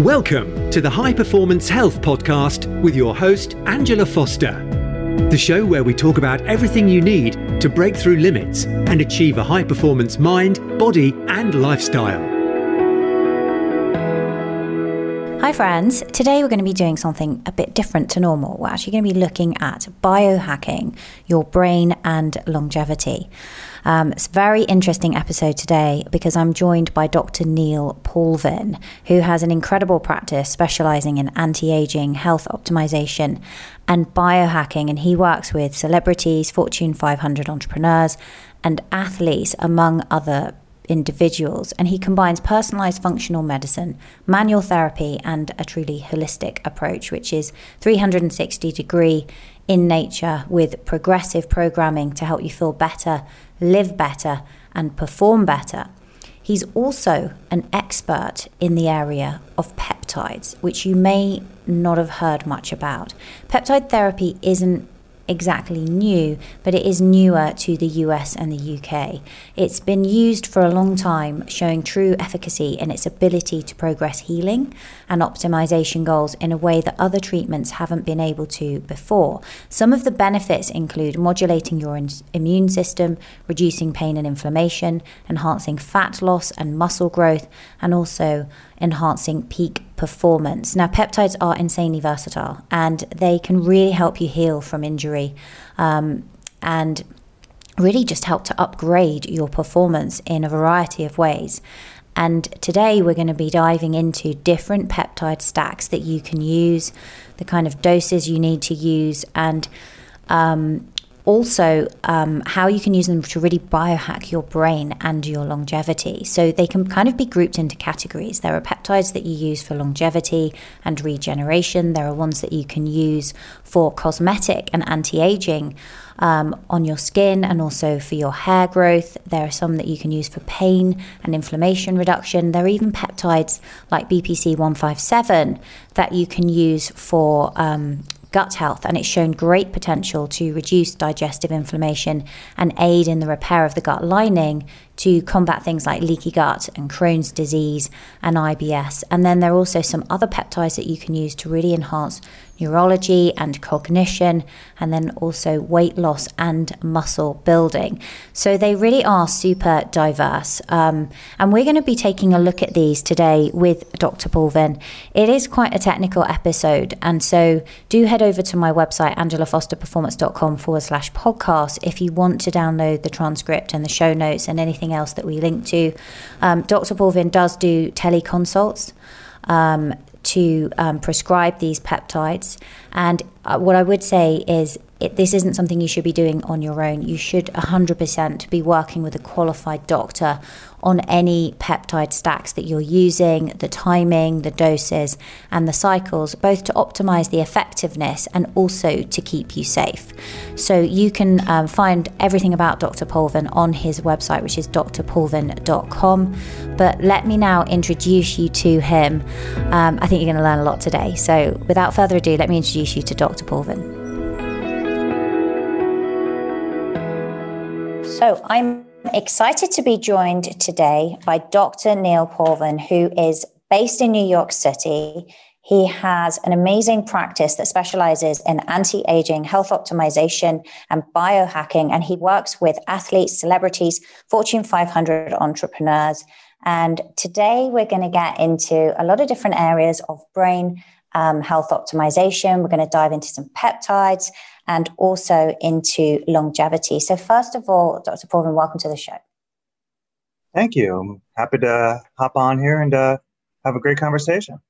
Welcome to the High Performance Health Podcast with your host, Angela Foster. The show where we talk about everything you need to break through limits and achieve a high performance mind, body, and lifestyle. Hi, friends. Today we're going to be doing something a bit different to normal. We're actually going to be looking at biohacking your brain and longevity. Um, it's a very interesting episode today because I'm joined by Dr. Neil Paulvin, who has an incredible practice specializing in anti aging, health optimization, and biohacking. And he works with celebrities, Fortune 500 entrepreneurs, and athletes, among other individuals, and he combines personalized functional medicine, manual therapy, and a truly holistic approach, which is 360 degree in nature with progressive programming to help you feel better, live better, and perform better. He's also an expert in the area of peptides, which you may not have heard much about. Peptide therapy isn't exactly new, but it is newer to the US and the UK. It's been used for a long time, showing true efficacy in its ability to progress healing and optimization goals in a way that other treatments haven't been able to before. Some of the benefits include modulating your immune system, reducing pain and inflammation, enhancing fat loss and muscle growth, and also enhancing peak performance. Now, peptides are insanely versatile and they can really help you heal from injury um, and really just help to upgrade your performance in a variety of ways. And today we're going to be diving into different peptide stacks that you can use, the kind of doses you need to use, and um, also um, how you can use them to really biohack your brain and your longevity. So they can kind of be grouped into categories. There are peptides that you use for longevity and regeneration, there are ones that you can use for cosmetic and anti aging. Um, on your skin and also for your hair growth. There are some that you can use for pain and inflammation reduction. There are even peptides like BPC 157 that you can use for um, gut health, and it's shown great potential to reduce digestive inflammation and aid in the repair of the gut lining to combat things like leaky gut and Crohn's disease and IBS. And then there are also some other peptides that you can use to really enhance neurology and cognition, and then also weight loss and muscle building. So they really are super diverse. Um, and we're going to be taking a look at these today with Dr. Paulvin. It is quite a technical episode, and so do head over to my website, angelafosterperformance.com forward slash podcast, if you want to download the transcript and the show notes and anything else that we link to. Um, Dr. Paulvin does do teleconsults. Um, to um, prescribe these peptides. And uh, what I would say is it, this isn't something you should be doing on your own. You should 100% be working with a qualified doctor on any peptide stacks that you're using, the timing, the doses, and the cycles, both to optimize the effectiveness and also to keep you safe. So you can um, find everything about Dr. Paulvin on his website, which is drpaulvin.com. But let me now introduce you to him. Um, I think you're going to learn a lot today. So without further ado, let me introduce you to Dr. Paulvin. So I'm excited to be joined today by Dr. Neil Paulvin, who is based in New York City. He has an amazing practice that specializes in anti aging, health optimization, and biohacking. And he works with athletes, celebrities, Fortune 500 entrepreneurs. And today we're going to get into a lot of different areas of brain um, health optimization. We're going to dive into some peptides and also into longevity. So, first of all, Dr. Paulvin, welcome to the show. Thank you. I'm happy to hop on here and uh, have a great conversation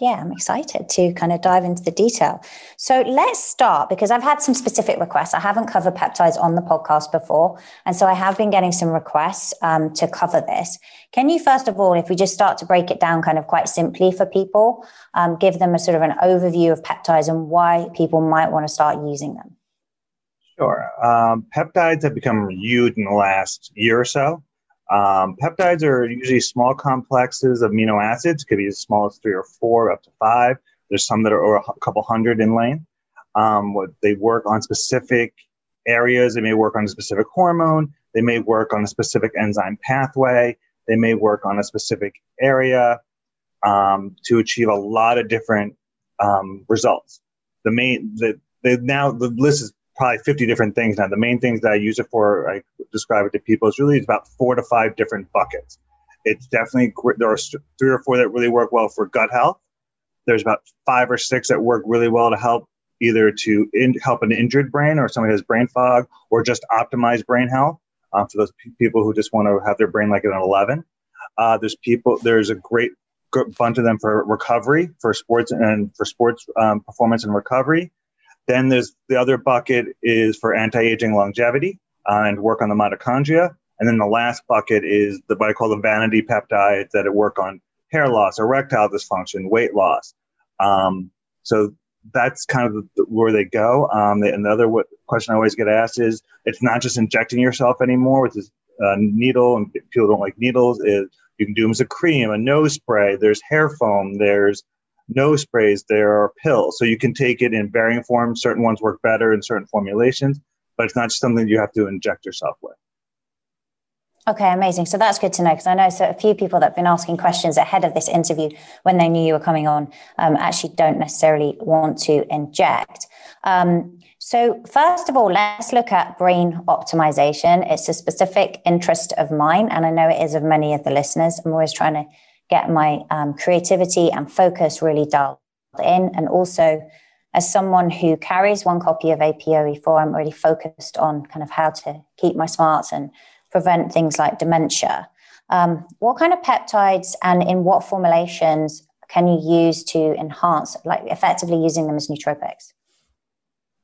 yeah, I'm excited to kind of dive into the detail. So let's start because I've had some specific requests. I haven't covered peptides on the podcast before. And so I have been getting some requests um, to cover this. Can you, first of all, if we just start to break it down kind of quite simply for people, um, give them a sort of an overview of peptides and why people might want to start using them? Sure. Um, peptides have become huge in the last year or so. Um, peptides are usually small complexes of amino acids, could be as small as three or four, up to five. There's some that are over a couple hundred in length. Um, they work on specific areas. They may work on a specific hormone. They may work on a specific enzyme pathway. They may work on a specific area. um, to achieve a lot of different um, results. The main, the, the now the list is probably 50 different things now. The main things that I use it for, I describe it to people, is really about four to five different buckets. It's definitely, there are three or four that really work well for gut health. There's about five or six that work really well to help either to in, help an injured brain or somebody has brain fog or just optimize brain health um, for those p- people who just want to have their brain like an 11. Uh, there's people, there's a great bunch of them for recovery, for sports and for sports um, performance and recovery. Then there's the other bucket is for anti-aging longevity uh, and work on the mitochondria. And then the last bucket is the what I call the vanity peptides that work on hair loss, erectile dysfunction, weight loss. Um, so that's kind of where they go. Um, and the other what, question I always get asked is, it's not just injecting yourself anymore with this uh, needle, and people don't like needles. You can do them as a cream, a nose spray. There's hair foam. There's nose sprays. There are pills. So you can take it in varying forms. Certain ones work better in certain formulations, but it's not just something you have to inject yourself with. Okay, amazing. So that's good to know because I know so a few people that have been asking questions ahead of this interview when they knew you were coming on um, actually don't necessarily want to inject. Um, so, first of all, let's look at brain optimization. It's a specific interest of mine, and I know it is of many of the listeners. I'm always trying to get my um, creativity and focus really dialed in. And also, as someone who carries one copy of APOE4, I'm really focused on kind of how to keep my smarts and prevent things like dementia. Um, what kind of peptides and in what formulations can you use to enhance, like effectively using them as nootropics?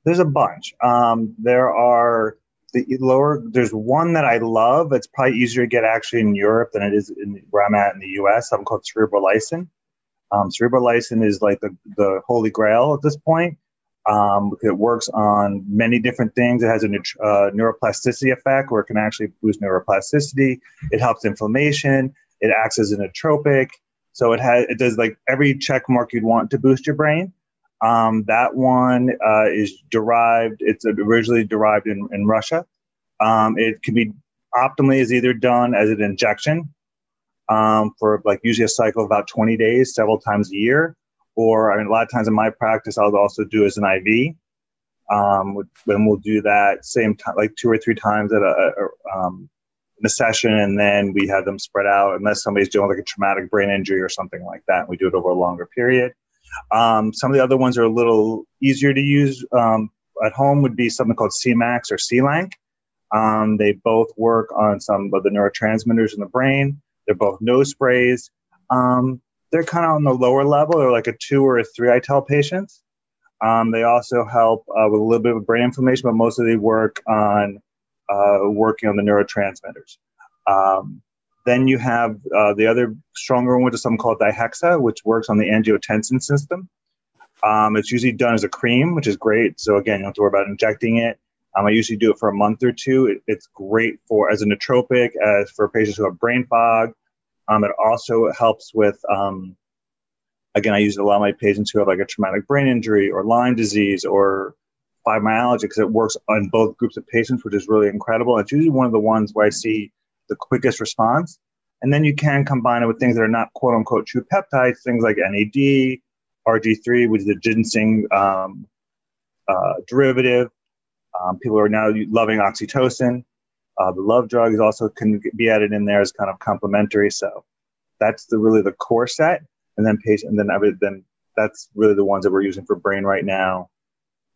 There's a bunch. Um, there are the lower. There's one that I love. It's probably easier to get actually in Europe than it is in where I'm at in the U.S. Something called cerebrolysin. Um, cerebrolysin is like the the holy grail at this point. Um, it works on many different things. It has a uh, neuroplasticity effect where it can actually boost neuroplasticity. It helps inflammation. It acts as an nootropic. So it has it does like every check mark you'd want to boost your brain. Um, that one uh, is derived. It's originally derived in, in Russia. Um, it can be optimally is either done as an injection um, for like usually a cycle of about 20 days, several times a year, or I mean, a lot of times in my practice, I'll also do as an IV. Um, and we'll do that same time, like two or three times at a, a um, in a session, and then we have them spread out unless somebody's doing like a traumatic brain injury or something like that. We do it over a longer period. Um, some of the other ones are a little easier to use um, at home. Would be something called Semax or Selank. Um, they both work on some of the neurotransmitters in the brain. They're both nose sprays. Um, they're kind of on the lower level. They're like a two or a three, I tell patients. Um, they also help uh, with a little bit of brain inflammation, but mostly they work on uh, working on the neurotransmitters. Um, then you have uh, the other stronger one, which is something called dihexa, which works on the angiotensin system. Um, it's usually done as a cream, which is great. So again, you don't have to worry about injecting it. Um, I usually do it for a month or two. It, it's great for as a nootropic, as for patients who have brain fog, um, it also helps with, um, again, I use it a lot of my patients who have like a traumatic brain injury or Lyme disease or fibromyalgia because it works on both groups of patients, which is really incredible. It's usually one of the ones where I see the quickest response. And then you can combine it with things that are not quote unquote true peptides, things like NAD, RG3, which is the ginseng um, uh, derivative. Um, people are now loving oxytocin. Uh, the love drug is also can be added in there as kind of complementary. So that's the really the core set, and then patient, and then every, then that's really the ones that we're using for brain right now.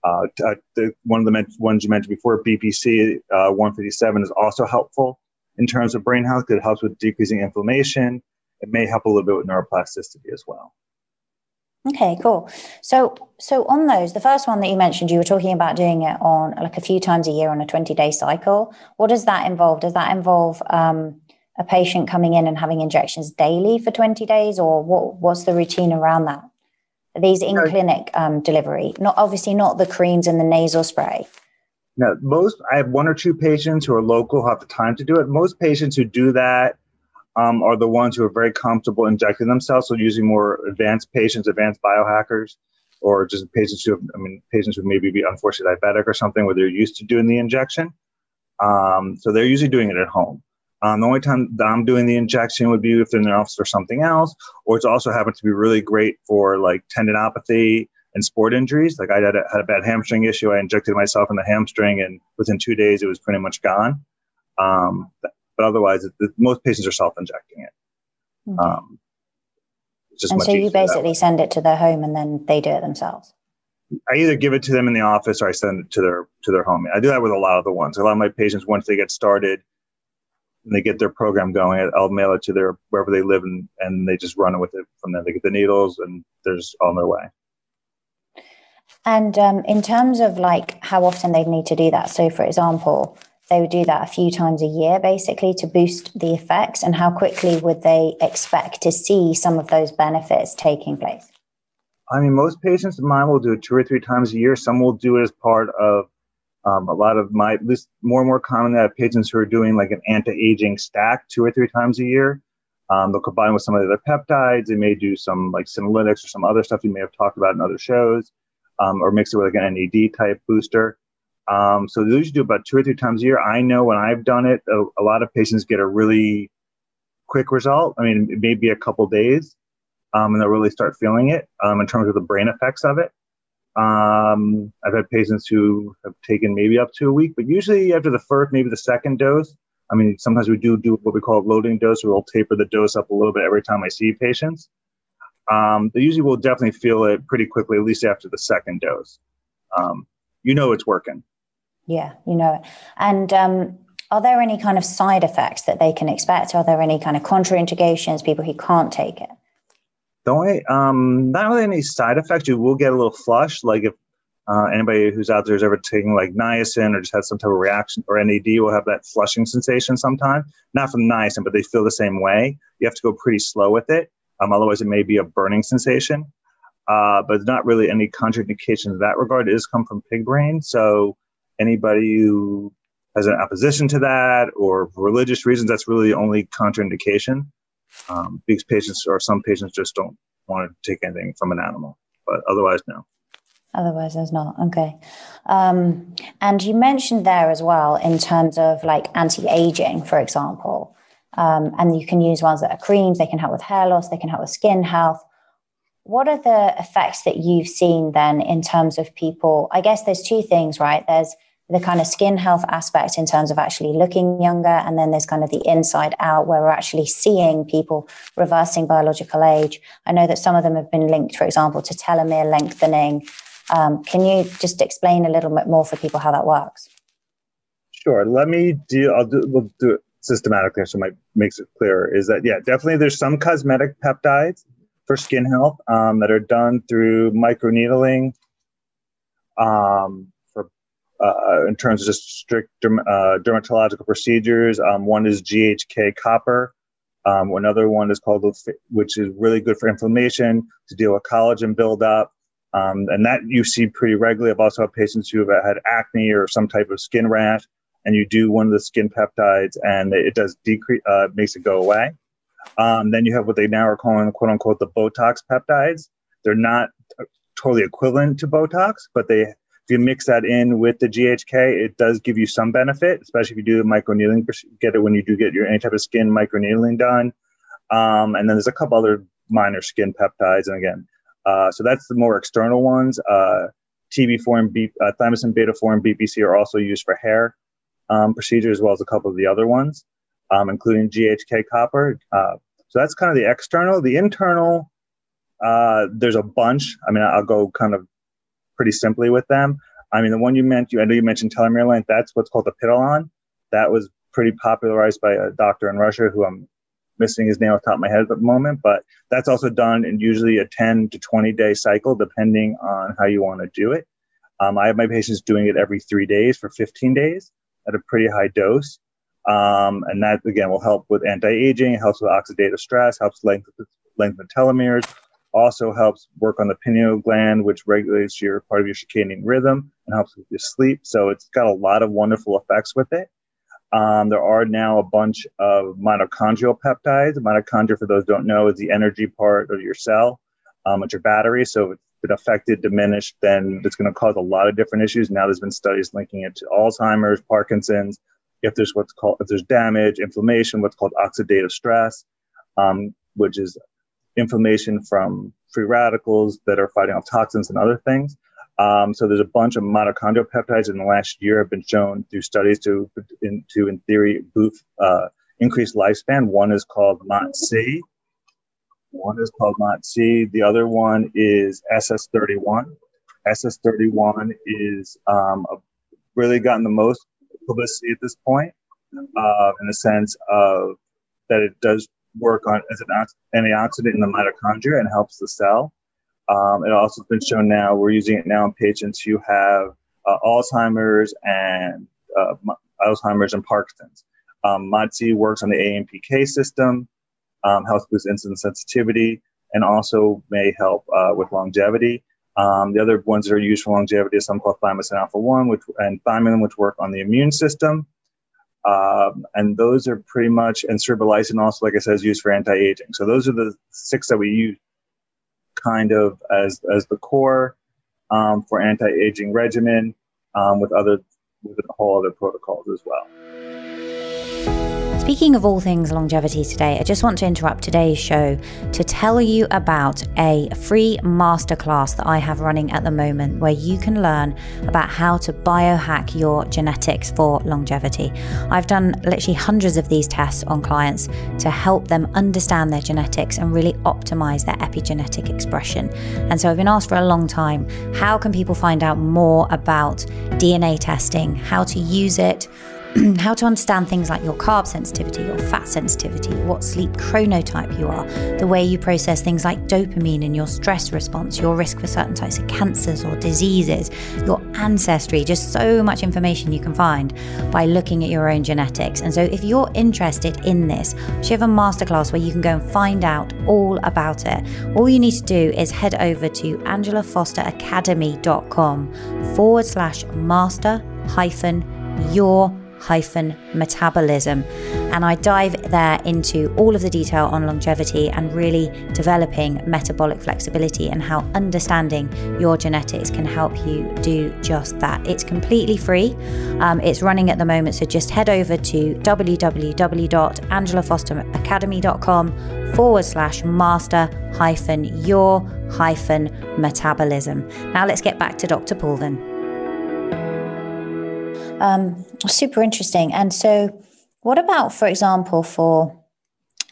Uh, uh the, one of the men- ones you mentioned before, BPC uh, 157, is also helpful in terms of brain health. It helps with decreasing inflammation. It may help a little bit with neuroplasticity as well. Okay, cool. So, so on those, the first one that you mentioned, you were talking about doing it on like a few times a year on a 20 day cycle. What does that involve? Does that involve um, a patient coming in and having injections daily for 20 days or what, what's the routine around that? Are these in clinic um, delivery, not obviously not the creams and the nasal spray. No, most, I have one or two patients who are local, who have the time to do it. Most patients who do that um, are the ones who are very comfortable injecting themselves. So usually more advanced patients, advanced biohackers, or just patients who have, I mean, patients who maybe be unfortunately diabetic or something where they're used to doing the injection. Um, so they're usually doing it at home. Um, the only time that I'm doing the injection would be if they're office or something else, or it's also happened to be really great for like tendinopathy and sport injuries. Like I had a, had a bad hamstring issue. I injected myself in the hamstring, and within two days, it was pretty much gone. Um, but otherwise, it, most patients are self-injecting it. Okay. Um, and so you basically send it to their home, and then they do it themselves. I either give it to them in the office or I send it to their to their home. I do that with a lot of the ones. A lot of my patients, once they get started, and they get their program going, I'll mail it to their wherever they live, and and they just run with it from there. They get the needles, and they're on their way. And um, in terms of like how often they'd need to do that, so for example, they would do that a few times a year basically to boost the effects, and how quickly would they expect to see some of those benefits taking place? I mean, most patients of mine will do it two or three times a year. Some will do it as part of um, a lot of my, this more and more common that patients who are doing like an anti-aging stack two or three times a year. Um, they'll combine with some of the other peptides. They may do some like senolytics or some other stuff you may have talked about in other shows, um, or mix it with like an NAD type booster. Um, so they usually do about two or three times a year. I know when I've done it, a, a lot of patients get a really quick result. I mean, maybe a couple days, um, and they'll really start feeling it um, in terms of the brain effects of it. Um, I've had patients who have taken maybe up to a week, but usually after the first, maybe the second dose. I mean, sometimes we do do what we call a loading dose, we'll taper the dose up a little bit every time I see patients. Um, they usually will definitely feel it pretty quickly, at least after the second dose. Um, you know it's working. Yeah, you know it. And um, are there any kind of side effects that they can expect? Are there any kind of contraindications, people who can't take it? The only, um, not really any side effects. You will get a little flush, like if uh, anybody who's out there is ever taking like niacin or just had some type of reaction or NAD will have that flushing sensation sometime. Not from niacin, but they feel the same way. You have to go pretty slow with it. Um, otherwise, it may be a burning sensation. Uh, but not really any contraindications in that regard. It is come from pig brain. So anybody who has an opposition to that or religious reasons, that's really the only contraindication um, because patients or some patients just don't want to take anything from an animal. But otherwise, no. Otherwise, there's not. Okay. Um, and you mentioned there as well in terms of like anti aging, for example. Um, and you can use ones that are creams, they can help with hair loss, they can help with skin health. What are the effects that you've seen then in terms of people? I guess there's two things, right? There's the kind of skin health aspect in terms of actually looking younger. And then there's kind of the inside out where we're actually seeing people reversing biological age. I know that some of them have been linked, for example, to telomere lengthening. Um, can you just explain a little bit more for people how that works? Sure. Let me do, I'll do, we'll do it systematically so it makes it clearer is that, yeah, definitely there's some cosmetic peptides for skin health um, that are done through microneedling. Um, uh, in terms of just strict derm- uh, dermatological procedures. Um, one is GHK copper. Um, another one is called, which is really good for inflammation to deal with collagen buildup. Um, and that you see pretty regularly. I've also had patients who have had acne or some type of skin rash, and you do one of the skin peptides, and it does decrease, uh, makes it go away. Um, then you have what they now are calling "quote unquote" the Botox peptides. They're not totally equivalent to Botox, but they if you mix that in with the GHK, it does give you some benefit, especially if you do the microneedling. Get it when you do get your any type of skin microneedling done. Um, and then there's a couple other minor skin peptides. And again, uh, so that's the more external ones. Uh, TB4 and B, uh, thymosin beta 4 and BPC are also used for hair um, procedure, as well as a couple of the other ones, um, including GHK copper. Uh, so that's kind of the external. The internal, uh, there's a bunch. I mean, I'll go kind of pretty simply with them. I mean, the one you mentioned, I know you mentioned telomere length. That's what's called the Epitalon. That was pretty popularized by a doctor in Russia who I'm missing his name off the top of my head at the moment. But that's also done in usually a 10 to 20 day cycle, depending on how you want to do it. Um, I have my patients doing it every three days for 15 days at a pretty high dose. Um, and that again will help with anti-aging, helps with oxidative stress, helps lengthen, lengthen telomeres, also helps work on the pineal gland, which regulates your part of your circadian rhythm and helps with your sleep. So it's got a lot of wonderful effects with it. Um, there are now a bunch of mitochondrial peptides. Mitochondria, for those don't know, is the energy part of your cell, um, it's your battery. So it's been affected, diminished, then it's going to cause a lot of different issues. Now there's been studies linking it to Alzheimer's, Parkinson's, if there's what's called if there's damage, inflammation, what's called oxidative stress, um, which is inflammation from free radicals that are fighting off toxins and other things. Um, so there's a bunch of mitochondrial peptides in the last year have been shown through studies to, in, to in theory, boost, uh, increase lifespan. One is called MOTS-c. One is called MOTS-c. The other one is SS31. SS31 is um, really gotten the most publicity at this point, uh, in the sense of that it does work on as an antioxidant in the mitochondria and helps the cell. Um, it also has been shown now, we're using it now in patients who have uh, Alzheimer's and uh, Alzheimer's and Parkinson's. Um, MOTS-c works on the AMPK system, um, helps boost insulin sensitivity, and also may help uh, with longevity. Um, the other ones that are used for longevity is some called thymosin alpha 1 which, and thymidine, which work on the immune system. Um, and those are pretty much, and cerebrolysin also, like I said, is used for anti-aging. So those are the six that we use kind of as, as the core um, for anti-aging regimen um, with other, with a whole other protocols as well. Speaking of all things longevity today, I just want to interrupt today's show to tell you about a free masterclass that I have running at the moment where you can learn about how to biohack your genetics for longevity. I've done literally hundreds of these tests on clients to help them understand their genetics and really optimize their epigenetic expression. And so I've been asked for a long time how can people find out more about DNA testing, how to use it? how to understand things like your carb sensitivity, your fat sensitivity, what sleep chronotype you are, the way you process things like dopamine and your stress response, your risk for certain types of cancers or diseases, your ancestry, just so much information you can find by looking at your own genetics. And so if you're interested in this, she have a masterclass where you can go and find out all about it. All you need to do is head over to angelafosteracademy.com forward slash master hyphen your metabolism. And I dive there into all of the detail on longevity and really developing metabolic flexibility and how understanding your genetics can help you do just that. It's completely free. Um, it's running at the moment, so just head over to www.angelafosteracademy.com forward slash master hyphen your hyphen metabolism. Now let's get back to Dr. Paulvin. Um, super interesting. And so, what about, for example, for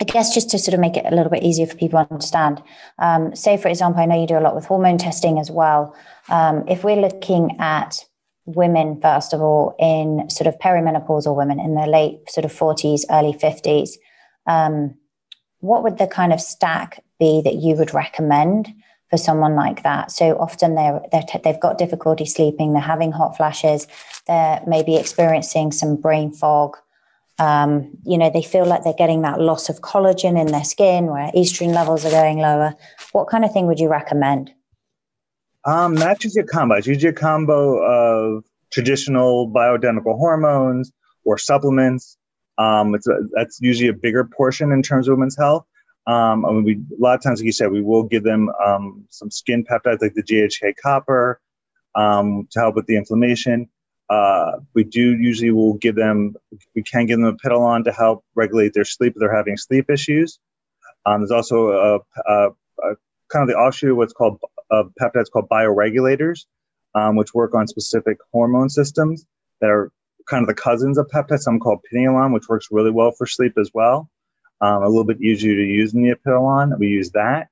I guess just to sort of make it a little bit easier for people to understand, um, say, for example, I know you do a lot with hormone testing as well. Um, if we're looking at women, first of all, in sort of perimenopausal women in their late sort of 40s, early 50s, um, what would the kind of stack be that you would recommend for someone like that. So often they're, they're t- they've got difficulty sleeping, they're having hot flashes, they're maybe experiencing some brain fog. Um, you know, they feel like they're getting that loss of collagen in their skin where estrogen levels are going lower. What kind of thing would you recommend? Um, usually a combo. It's usually a combo of traditional bioidentical hormones or supplements. Um, it's a, that's usually a bigger portion in terms of women's health. Um, I mean, we, a lot of times, like you said, we will give them um, some skin peptides like the GHK copper um, to help with the inflammation. Uh, we do usually will give them, we can give them a Epitalon to help regulate their sleep if they're having sleep issues. Um, there's also a, a, a, kind of the offshoot of what's called uh, peptides called bioregulators, um, which work on specific hormone systems that are kind of the cousins of peptides. Some called pinealon, which works really well for sleep as well um, a little bit easier to use in the Epitalon. We use that.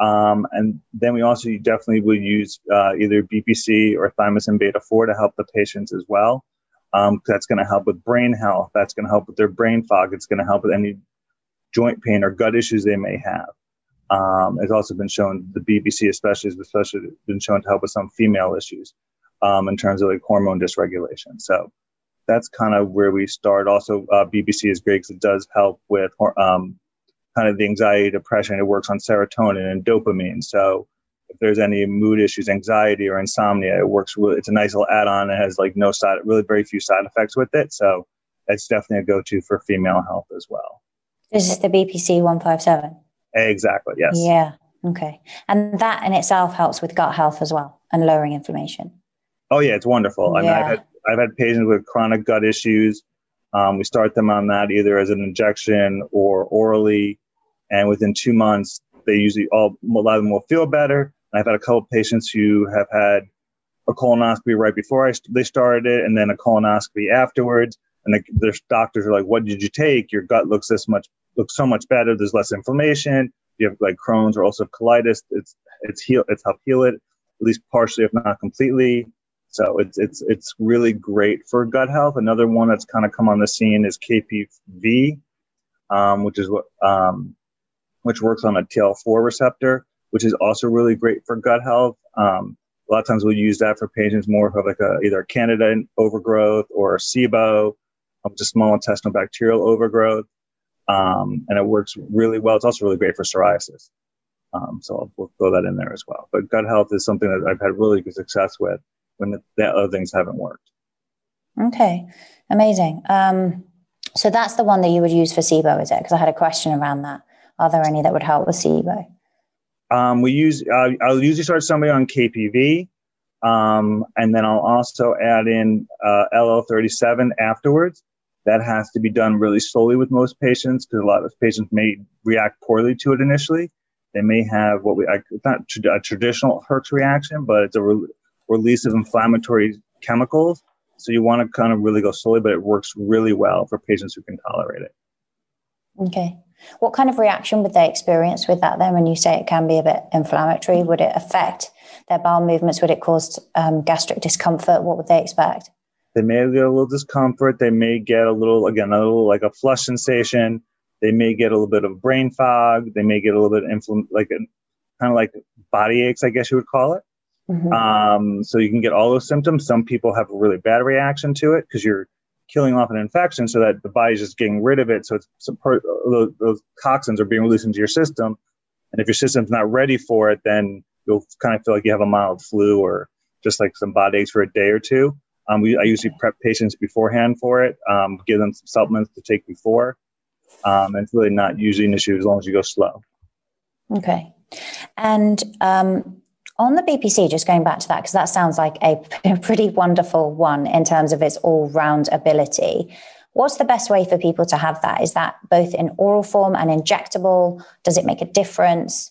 Um, and then we also definitely will use uh, either BPC or thymosin beta 4 to help the patients as well. Um, that's going to help with brain health. That's going to help with their brain fog. It's going to help with any joint pain or gut issues they may have. Um, it's also been shown, the BPC especially has especially been shown to help with some female issues um, in terms of like hormone dysregulation. So that's kind of where we start. Also, uh, BPC is great because it does help with um, kind of the anxiety, depression. It works on serotonin and dopamine. So if there's any mood issues, anxiety or insomnia, it works. Really, it's a nice little add-on. It has like no side, really very few side effects with it. So it's definitely a go-to for female health as well. This is the BPC one five seven. Exactly. Yes. Yeah. Okay. And that in itself helps with gut health as well and lowering inflammation. Oh yeah, it's wonderful. Yeah. I mean, I've had I've had patients with chronic gut issues Um, we start them on that either as an injection or orally, and within two months, they usually all a lot of them will feel better. I've had a couple patients who have had a colonoscopy right before I, they started it, and then a colonoscopy afterwards. And the, their doctors are like, "What did you take? Your gut looks this much looks so much better. There's less inflammation. You have like Crohn's or ulcerative colitis. It's it's heal it's helped heal it at least partially, if not completely. So it's it's it's really great for gut health. Another one that's kind of come on the scene is KPV, um, which is what um, which works on a TL4 receptor, which is also really great for gut health. Um, a lot of times we'll use that for patients more of like a, either candida overgrowth or SIBO, um, just small intestinal bacterial overgrowth. Um, and it works really well. It's also really great for psoriasis. Um, so I'll, we'll throw that in there as well. But gut health is something that I've had really good success with when the, the other things haven't worked. Okay, amazing. Um, so that's the one that you would use for SIBO, is it? Because I had a question around that. Are there any that would help with SIBO? Um, we use uh, I'll usually start somebody on KPV, um, and then I'll also add in uh, LL37 afterwards. That has to be done really slowly with most patients because a lot of patients may react poorly to it initially. They may have what we it's not a traditional Herx reaction, but it's a release of inflammatory chemicals. So you want to kind of really go slowly, but it works really well for patients who can tolerate it. Okay. What kind of reaction would they experience with that then when you say it can be a bit inflammatory? Would it affect their bowel movements? Would it cause um, gastric discomfort? What would they expect? They may get a little discomfort. They may get a little, again, a little like a flush sensation. They may get a little bit of brain fog. They may get a little bit infl- like a, kind of like body aches, I guess you would call it. Mm-hmm. Um, so you can get all those symptoms. Some people have a really bad reaction to it because you're killing off an infection so that the body's just getting rid of it. So it's some part, those, those toxins are being released into your system. And if your system's not ready for it, then you'll kind of feel like you have a mild flu or just like some body aches for a day or two. Um, we, I usually prep patients beforehand for it, um, give them some supplements to take before. Um, and it's really not usually an issue as long as you go slow. Okay. And um, on the BPC, just going back to that, because that sounds like a, pretty wonderful one in terms of its all round ability. What's the best way for people to have that? Is that both in oral form and injectable? Does it make a difference?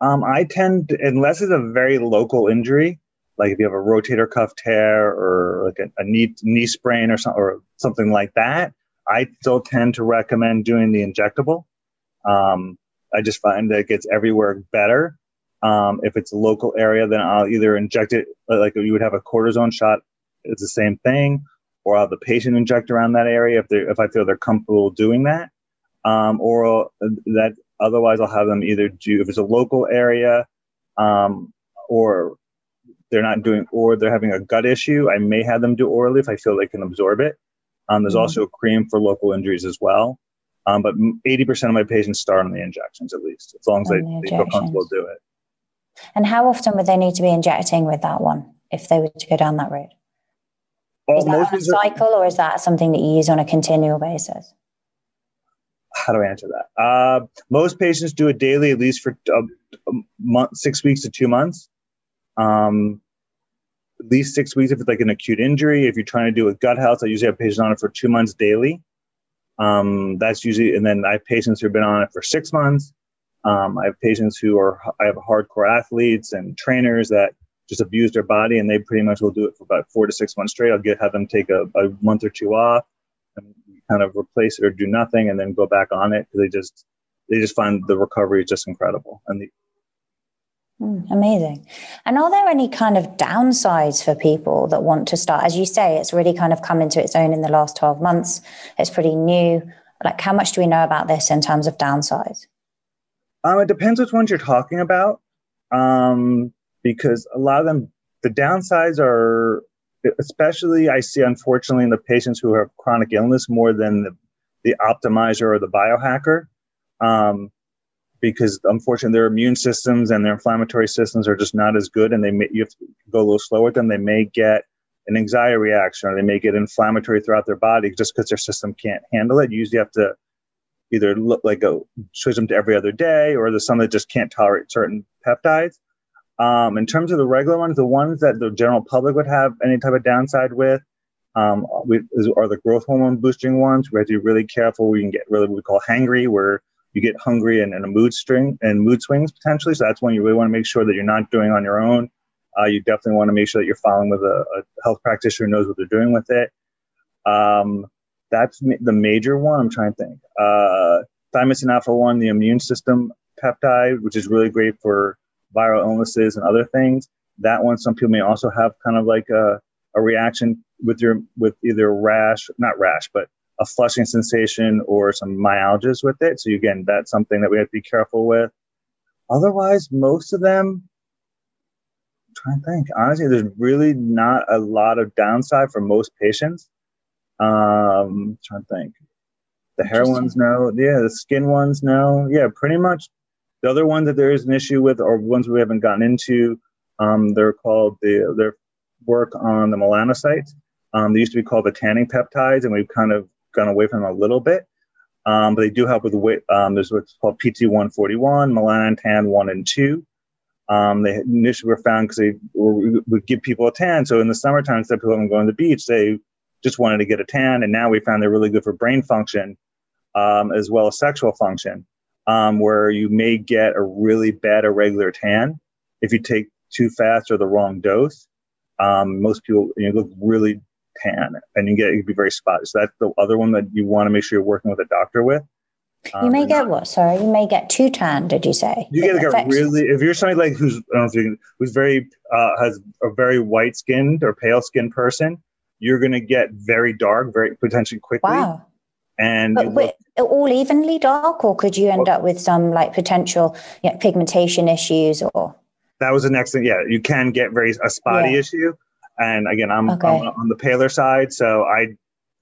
Um, I tend, to, unless it's a very local injury, like if you have a rotator cuff tear or like a, a knee knee sprain or, or something like that, I still tend to recommend doing the injectable. Um, I just find that it gets everywhere better. Um, if it's a local area, then I'll either inject it like you would have a cortisone shot. It's the same thing, or I'll have the patient inject around that area if they if I feel they're comfortable doing that. Um, or that otherwise I'll have them either do if it's a local area, um, or they're not doing or they're having a gut issue. I may have them do orally if I feel they can absorb it. Um, there's mm-hmm. also a cream for local injuries as well. Um, but 80% of my patients start on the injections at least, as long as they, the they feel comfortable do it. And how often would they need to be injecting with that one if they were to go down that route? Well, is that on a cycle or is that something that you use on a continual basis? How do I answer that? Uh, most patients do it daily, at least for a, a month, six weeks to two months. Um, at least six weeks if it's like an acute injury. If you're trying to do a gut health, I usually have patients on it for two months daily. Um, that's usually, and then I have patients who've been on it for six months. Um, I have patients who are, I have hardcore athletes and trainers that just abuse their body and they pretty much will do it for about four to six months straight. I'll get, have them take a, a month or two off and kind of replace it or do nothing and then go back on it because they just, they just find the recovery is just incredible. And the, Mm, amazing. And are there any kind of downsides for people that want to start? As you say, it's really kind of come into its own in the last 12 months. It's pretty new. Like, how much do we know about this in terms of downsides? Um, it depends which ones you're talking about, um, because a lot of them, the downsides are, especially I see unfortunately in the patients who have chronic illness more than the, the optimizer or the biohacker, um, because unfortunately their immune systems and their inflammatory systems are just not as good, and they may, you have to go a little slower with them. They may get an anxiety reaction, or they may get inflammatory throughout their body just because their system can't handle it. You usually have to either look like go switch them to every other day, or there's some that just can't tolerate certain peptides. Um, in terms of the regular ones, the ones that the general public would have any type of downside with, um, we, are the growth hormone boosting ones. We have to be really careful. We can get really what we call hangry, where you get hungry and, and a mood string and mood swings potentially. So that's one you really want to make sure that you're not doing on your own. Uh, you definitely want to make sure that you're following with a, a health practitioner who knows what they're doing with it. Um, that's the major one. I'm trying to think. Uh, thymosin alpha 1, the immune system peptide, which is really great for viral illnesses and other things. That one, some people may also have kind of like a, a reaction with your with either rash, not rash, but a flushing sensation or some myalgias with it. So again, that's something that we have to be careful with. Otherwise, most of them, I'm trying to think. Honestly, there's really not a lot of downside for most patients. Um, trying to think. The hair ones, no. Yeah, the skin ones, no. Yeah, pretty much. The other ones that there is an issue with, or ones we haven't gotten into, um, they're called the their work on the melanocytes. Um, they used to be called the tanning peptides, and we've kind of gone away from them a little bit. Um, but they do help with weight. Um, there's what's called PT141, Melanotan 1 and 2. Um, they initially were found because they were, would give people a tan. So in the summertime, instead of people going to the beach, they just wanted to get a tan. And now we found they're really good for brain function um, as well as sexual function, um, where you may get a really bad irregular tan if you take too fast or the wrong dose. Um, most people you know, look really tan and you get you can be very spotty. So that's the other one that you want to make sure you're working with a doctor with. Um, you may get what? Sorry, you may get too tan. Did you say? You get like a really if you're somebody like who's I don't know if you can, who's very uh, has a very white skinned or pale skinned person, you're going to get very dark very potentially quickly. Wow. And but wait, all evenly dark, or could you end up with some like potential you know, pigmentation issues or? That was the next thing. Yeah, you can get very a spotty yeah. issue. And again, I'm, okay. I'm, on the paler side, so I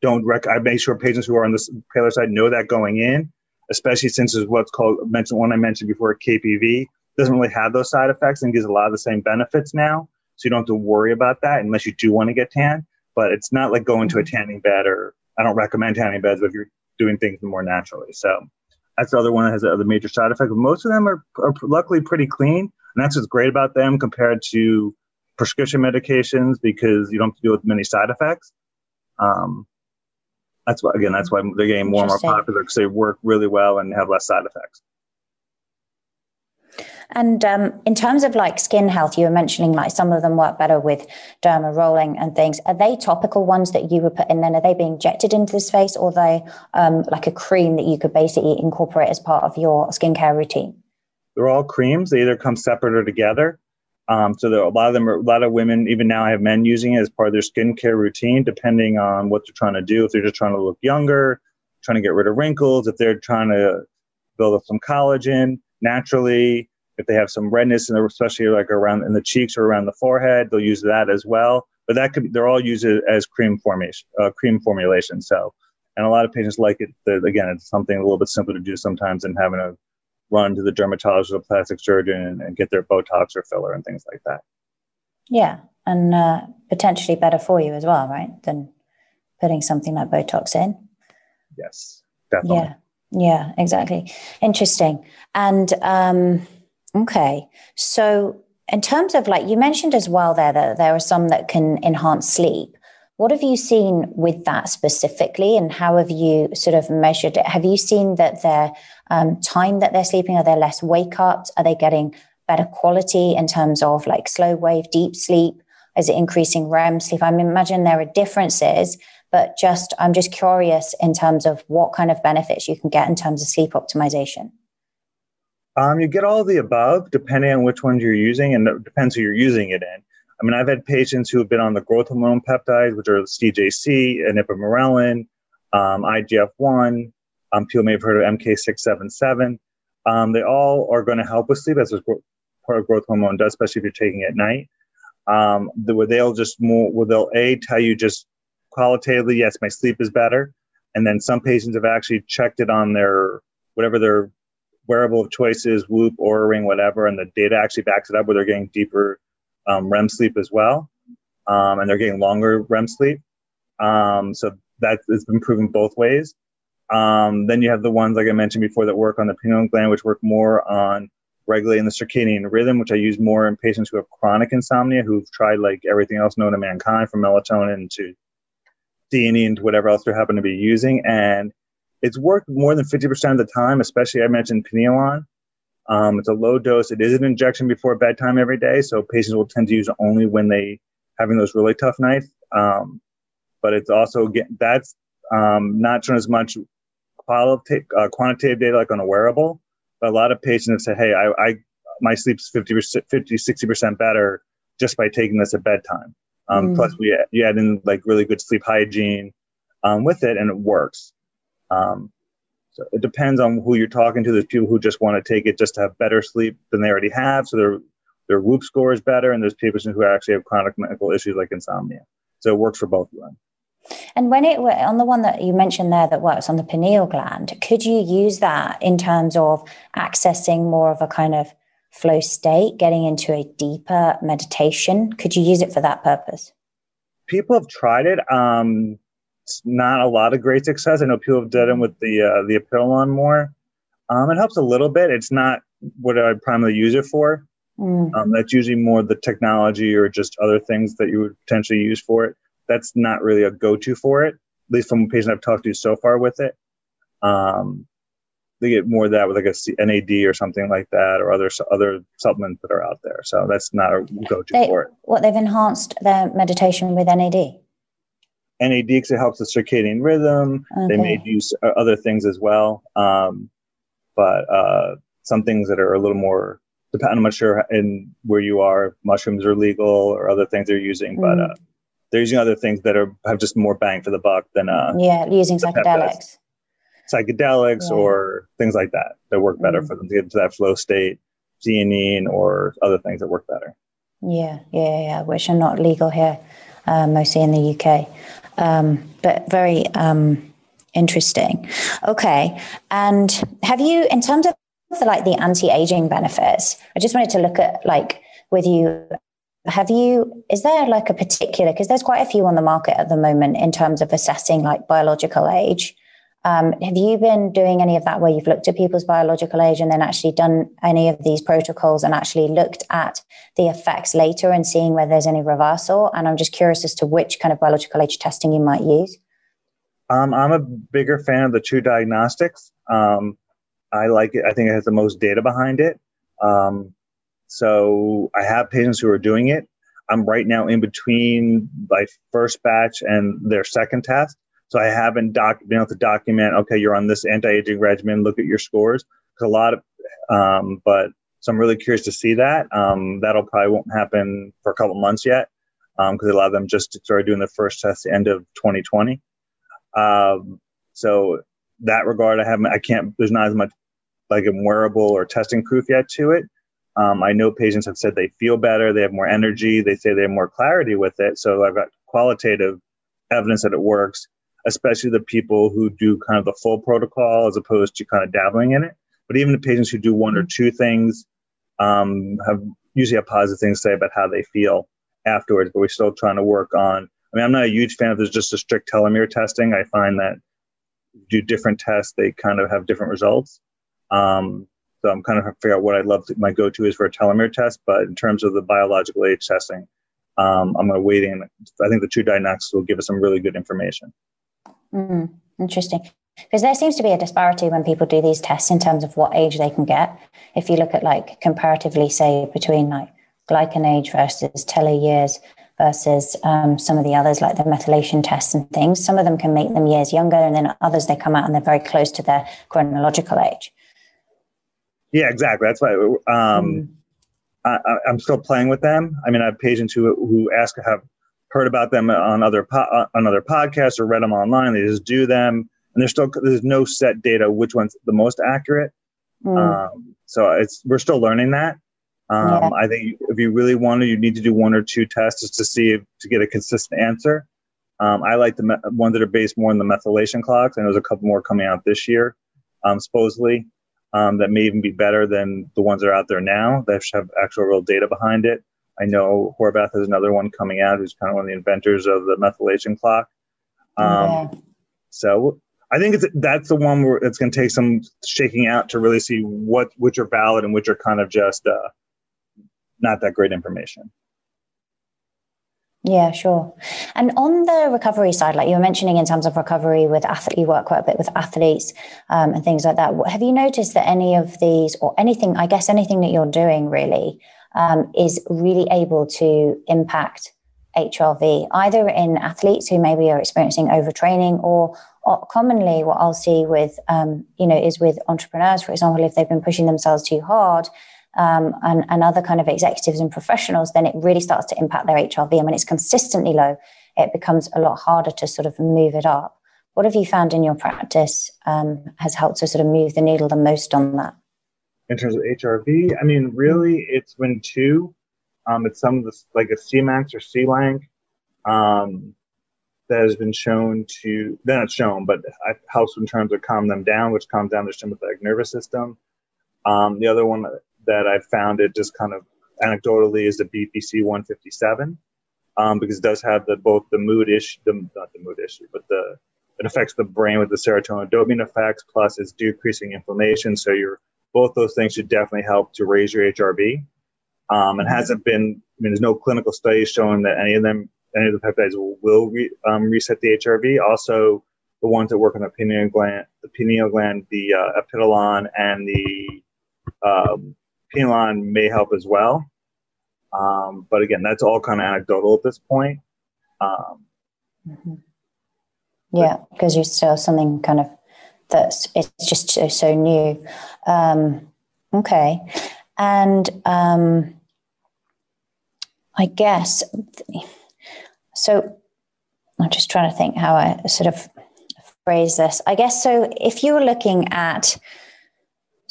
don't rec. I make sure patients who are on the paler side know that going in, especially since it's what's called mentioned one I mentioned before KPV doesn't really have those side effects and gives a lot of the same benefits now. So you don't have to worry about that unless you do want to get tan. But it's not like going to a tanning bed or I don't recommend tanning beds but if you're doing things more naturally. So that's the other one that has the major side effect. But Most of them are, are luckily pretty clean, and that's what's great about them compared to prescription medications because you don't have to deal with many side effects. Um, that's why, again, that's why they're getting more and more popular because they work really well and have less side effects. And um, in terms of like skin health, you were mentioning like some of them work better with derma rolling and things. Are they topical ones that you would put in then? Are they being injected into the face or they um, like a cream that you could basically incorporate as part of your skincare routine? They're all creams. They either come separate or together. Um, so there a lot of them, are, a lot of women, even now, I have men using it as part of their skincare routine, depending on what they're trying to do. If they're just trying to look younger, trying to get rid of wrinkles, if they're trying to build up some collagen naturally, if they have some redness, and especially like around in the cheeks or around the forehead, they'll use that as well. But that could they're all used as cream formation, uh, cream formulation. So, and a lot of patients like it. That, again, it's something a little bit simpler to do sometimes than having a run to the dermatologist or plastic surgeon and, and get their Botox or filler and things like that. Yeah, and uh, potentially better for you as well, right? Than putting something like Botox in. Yes, definitely. Yeah, yeah, exactly. Interesting. And um, okay, so in terms of like you mentioned as well there that there are some that can enhance sleep. What have you seen with that specifically, and how have you sort of measured it? Have you seen that their um, time that they're sleeping? Are there less wake ups? Are they getting better quality in terms of like slow wave, deep sleep? Is it increasing REM sleep? I imagine there are differences, but just I'm just curious in terms of what kind of benefits you can get in terms of sleep optimization. Um, you get all the above, depending on which ones you're using, and it depends who you're using it in. I mean, I've had patients who have been on the growth hormone peptides, which are CJC and ipamorelin, um, IGF-1. Um, people may have heard of MK677. Um, they all are going to help with sleep, as part of growth hormone does, especially if you're taking it at night. Um, the, where they'll just more, where they'll a tell you just qualitatively, yes, my sleep is better, and then some patients have actually checked it on their whatever their wearable of choice is, Whoop, Oura Ring, whatever, and the data actually backs it up where they're getting deeper um, REM sleep as well, um, and they're getting longer REM sleep. Um, so that has been proven both ways. Um, then you have the ones like I mentioned before that work on the pineal gland, which work more on regulating the circadian rhythm, which I use more in patients who have chronic insomnia, who've tried like everything else known to mankind, from melatonin to theanine and whatever else they happen to be using. And it's worked more than 50% of the time, especially I mentioned Pinealon. Um, it's a low dose. It is an injection before bedtime every day. So patients will tend to use it only when they having those really tough nights. Um, but it's also get, that's um, not shown as much qualitative, uh, quantitative data like on a wearable. But a lot of patients have said, hey, I, I my sleep's 50, 50, 60% better just by taking this at bedtime. Um, mm. Plus, we you add in like really good sleep hygiene um, with it, and it works. Um, so it depends on who you're talking to. There's people who just want to take it just to have better sleep than they already have, so their their Whoop score is better, and there's people who actually have chronic medical issues like insomnia. So it works for both of them. And when it on the one that you mentioned there that works on the pineal gland, could you use that in terms of accessing more of a kind of flow state, getting into a deeper meditation? Could you use it for that purpose? People have tried it. Um, not a lot of great success. I know people have done it with the uh, the Apilon more. Um, it helps a little bit. It's not what I primarily use it for. Mm. Um, that's usually more the technology or just other things that you would potentially use for it. That's not really a go-to for it, at least from a patient I've talked to so far with it. Um, they get more of that with like a NAD or something like that, or other other supplements that are out there. So that's not a go-to they, for it. What they've enhanced their meditation with NAD. NAD because it helps the circadian rhythm. Okay. They may use uh, other things as well, um, but uh, some things that are a little more. Depending, I'm not sure in where you are. Mushrooms are legal, or other things they're using, mm. but uh, they're using other things that are have just more bang for the buck than uh, yeah, using psychedelics psychedelics yeah. or things like that that work better mm for them to get into that flow state, theanine or other things that work better. Yeah, yeah, yeah, which are not legal here, uh, mostly in the UK, um, but very um, interesting. Okay, and have you, in terms of the, like the anti-aging benefits, I just wanted to look at like with you have you is there like a particular because there's quite a few on the market at the moment in terms of assessing like biological age um, have you been doing any of that where you've looked at people's biological age and then actually done any of these protocols and actually looked at the effects later and seeing whether there's any reversal? And I'm just curious as to which kind of biological age testing you might use. Um, I'm a bigger fan of the TruDiagnostics. Um, I like it. I think it has the most data behind it. Um, so I have patients who are doing it. I'm right now in between my first batch and their second test. So I haven't doc- been able to document, okay, you're on this anti-aging regimen, look at your scores. A lot of, um, but so I'm really curious to see that. Um, that'll probably won't happen for a couple months yet. Um, cause a lot of them just started doing the first test the end of 2020. Um, so that regard, I haven't, I can't, there's not as much like a wearable or testing proof yet to it. Um, I know patients have said they feel better, they have more energy, they say they have more clarity with it. So I've got qualitative evidence that it works especially the people who do kind of the full protocol as opposed to kind of dabbling in it. But even the patients who do one or two things um, have usually have positive things to say about how they feel afterwards. But we're still trying to work on. I mean, I'm not a huge fan of this just a strict telomere testing. I find that do different tests, they kind of have different results. Um, so I'm kind of figure out what I'd love to, my go-to is for a telomere test. But in terms of the biological age testing, um, I'm going waiting. I think the TruDiagnostics will give us some really good information. Mm, interesting. Because there seems to be a disparity when people do these tests in terms of what age they can get. If you look at like comparatively, say, between like GlycanAge versus TeloYears versus um, some of the others, like the methylation tests and things, some of them can make them years younger, and then others they come out and they're very close to their chronological age. Yeah, exactly. That's why um, mm. I, am still playing with them. I mean, I have patients who who ask have heard about them on other po- uh, on other podcasts or read them online. They just do them, and there's still there's no set data which one's the most accurate. Mm. Um, so it's we're still learning that. Um, yeah. I think if you really want to, you need to do one or two tests just to see if, to get a consistent answer. Um, I like the me- ones that are based more on the methylation clocks. and there's a couple more coming out this year, um, supposedly, um, that may even be better than the ones that are out there now that have actual real data behind it. I know Horvath has another one coming out who's kind of one of the inventors of the methylation clock. Um, yeah. So I think it's that's the one where it's going to take some shaking out to really see what which are valid and which are kind of just uh, not that great information. Yeah, sure. And on the recovery side, like you were mentioning in terms of recovery with athlete, you work quite a bit with athletes um, and things like that. Have you noticed that any of these, or anything, I guess anything that you're doing really, um, is really able to impact HRV, either in athletes who maybe are experiencing overtraining or, commonly what I'll see with, um, you know, is with entrepreneurs, for example, if they've been pushing themselves too hard, um, and, and other kind of executives and professionals, then it really starts to impact their HRV. And when it's consistently low, it becomes a lot harder to sort of move it up. What have you found in your practice um, has helped to sort of move the needle the most on that? In terms of HRV, I mean, really, it's when two. Um, it's some of the like a Semax or Selank um, that has been shown to, then it's shown, but it helps in terms of calm them down, which calms down their sympathetic nervous system. Um, the other one that I found it just kind of anecdotally is the BPC 157 um, because it does have the both the mood issue, the, not the mood issue, but the it affects the brain with the serotonin dopamine effects. Plus, it's decreasing inflammation. So you're both those things should definitely help to raise your HRV. Um, and hasn't been. I mean, there's no clinical studies showing that any of them, any of the peptides will, will re, um, reset the HRV. Also, the ones that work on the pineal gland, the pineal gland, the uh, epinephrine, and the um, may help as well. Um, but again, that's all kind of anecdotal at this point. Um, mm-hmm. Yeah, because you still something kind of that's it's just so, so new. Um, okay, and um, I guess so. I'm just trying to think how I sort of phrase this. I guess so. If you were looking at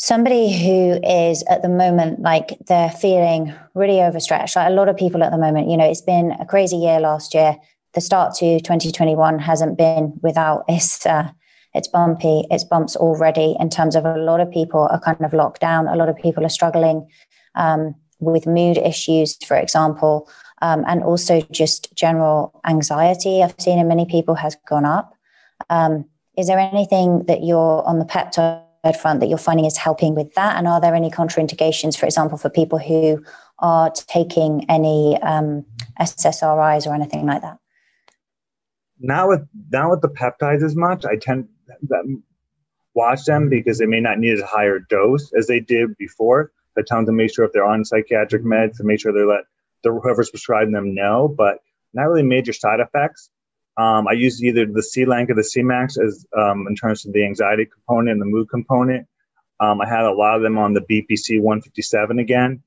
somebody who is at the moment like they're feeling really overstretched like a lot of people at the moment you know it's been a crazy year last year the start to 2021 hasn't been without its uh, it's bumpy it's bumps already in terms of a lot of people are kind of locked down a lot of people are struggling um, with mood issues for example um, and also just general anxiety i've seen in many people has gone up um, is there anything that you're on the peptide front that you're finding is helping with that? And are there any contraindications, for example, for people who are taking any um, SSRIs or anything like that? Not with not with the peptides as much. I tend watch them because they may not need as higher dose as they did before. I tell them to make sure if they're on psychiatric meds to make sure they let the whoever's prescribing them know, but not really major side effects. Um, I use either the Selank or the Semax as um, in terms of the anxiety component and the mood component. Um, I had a lot of them on the BPC 157 again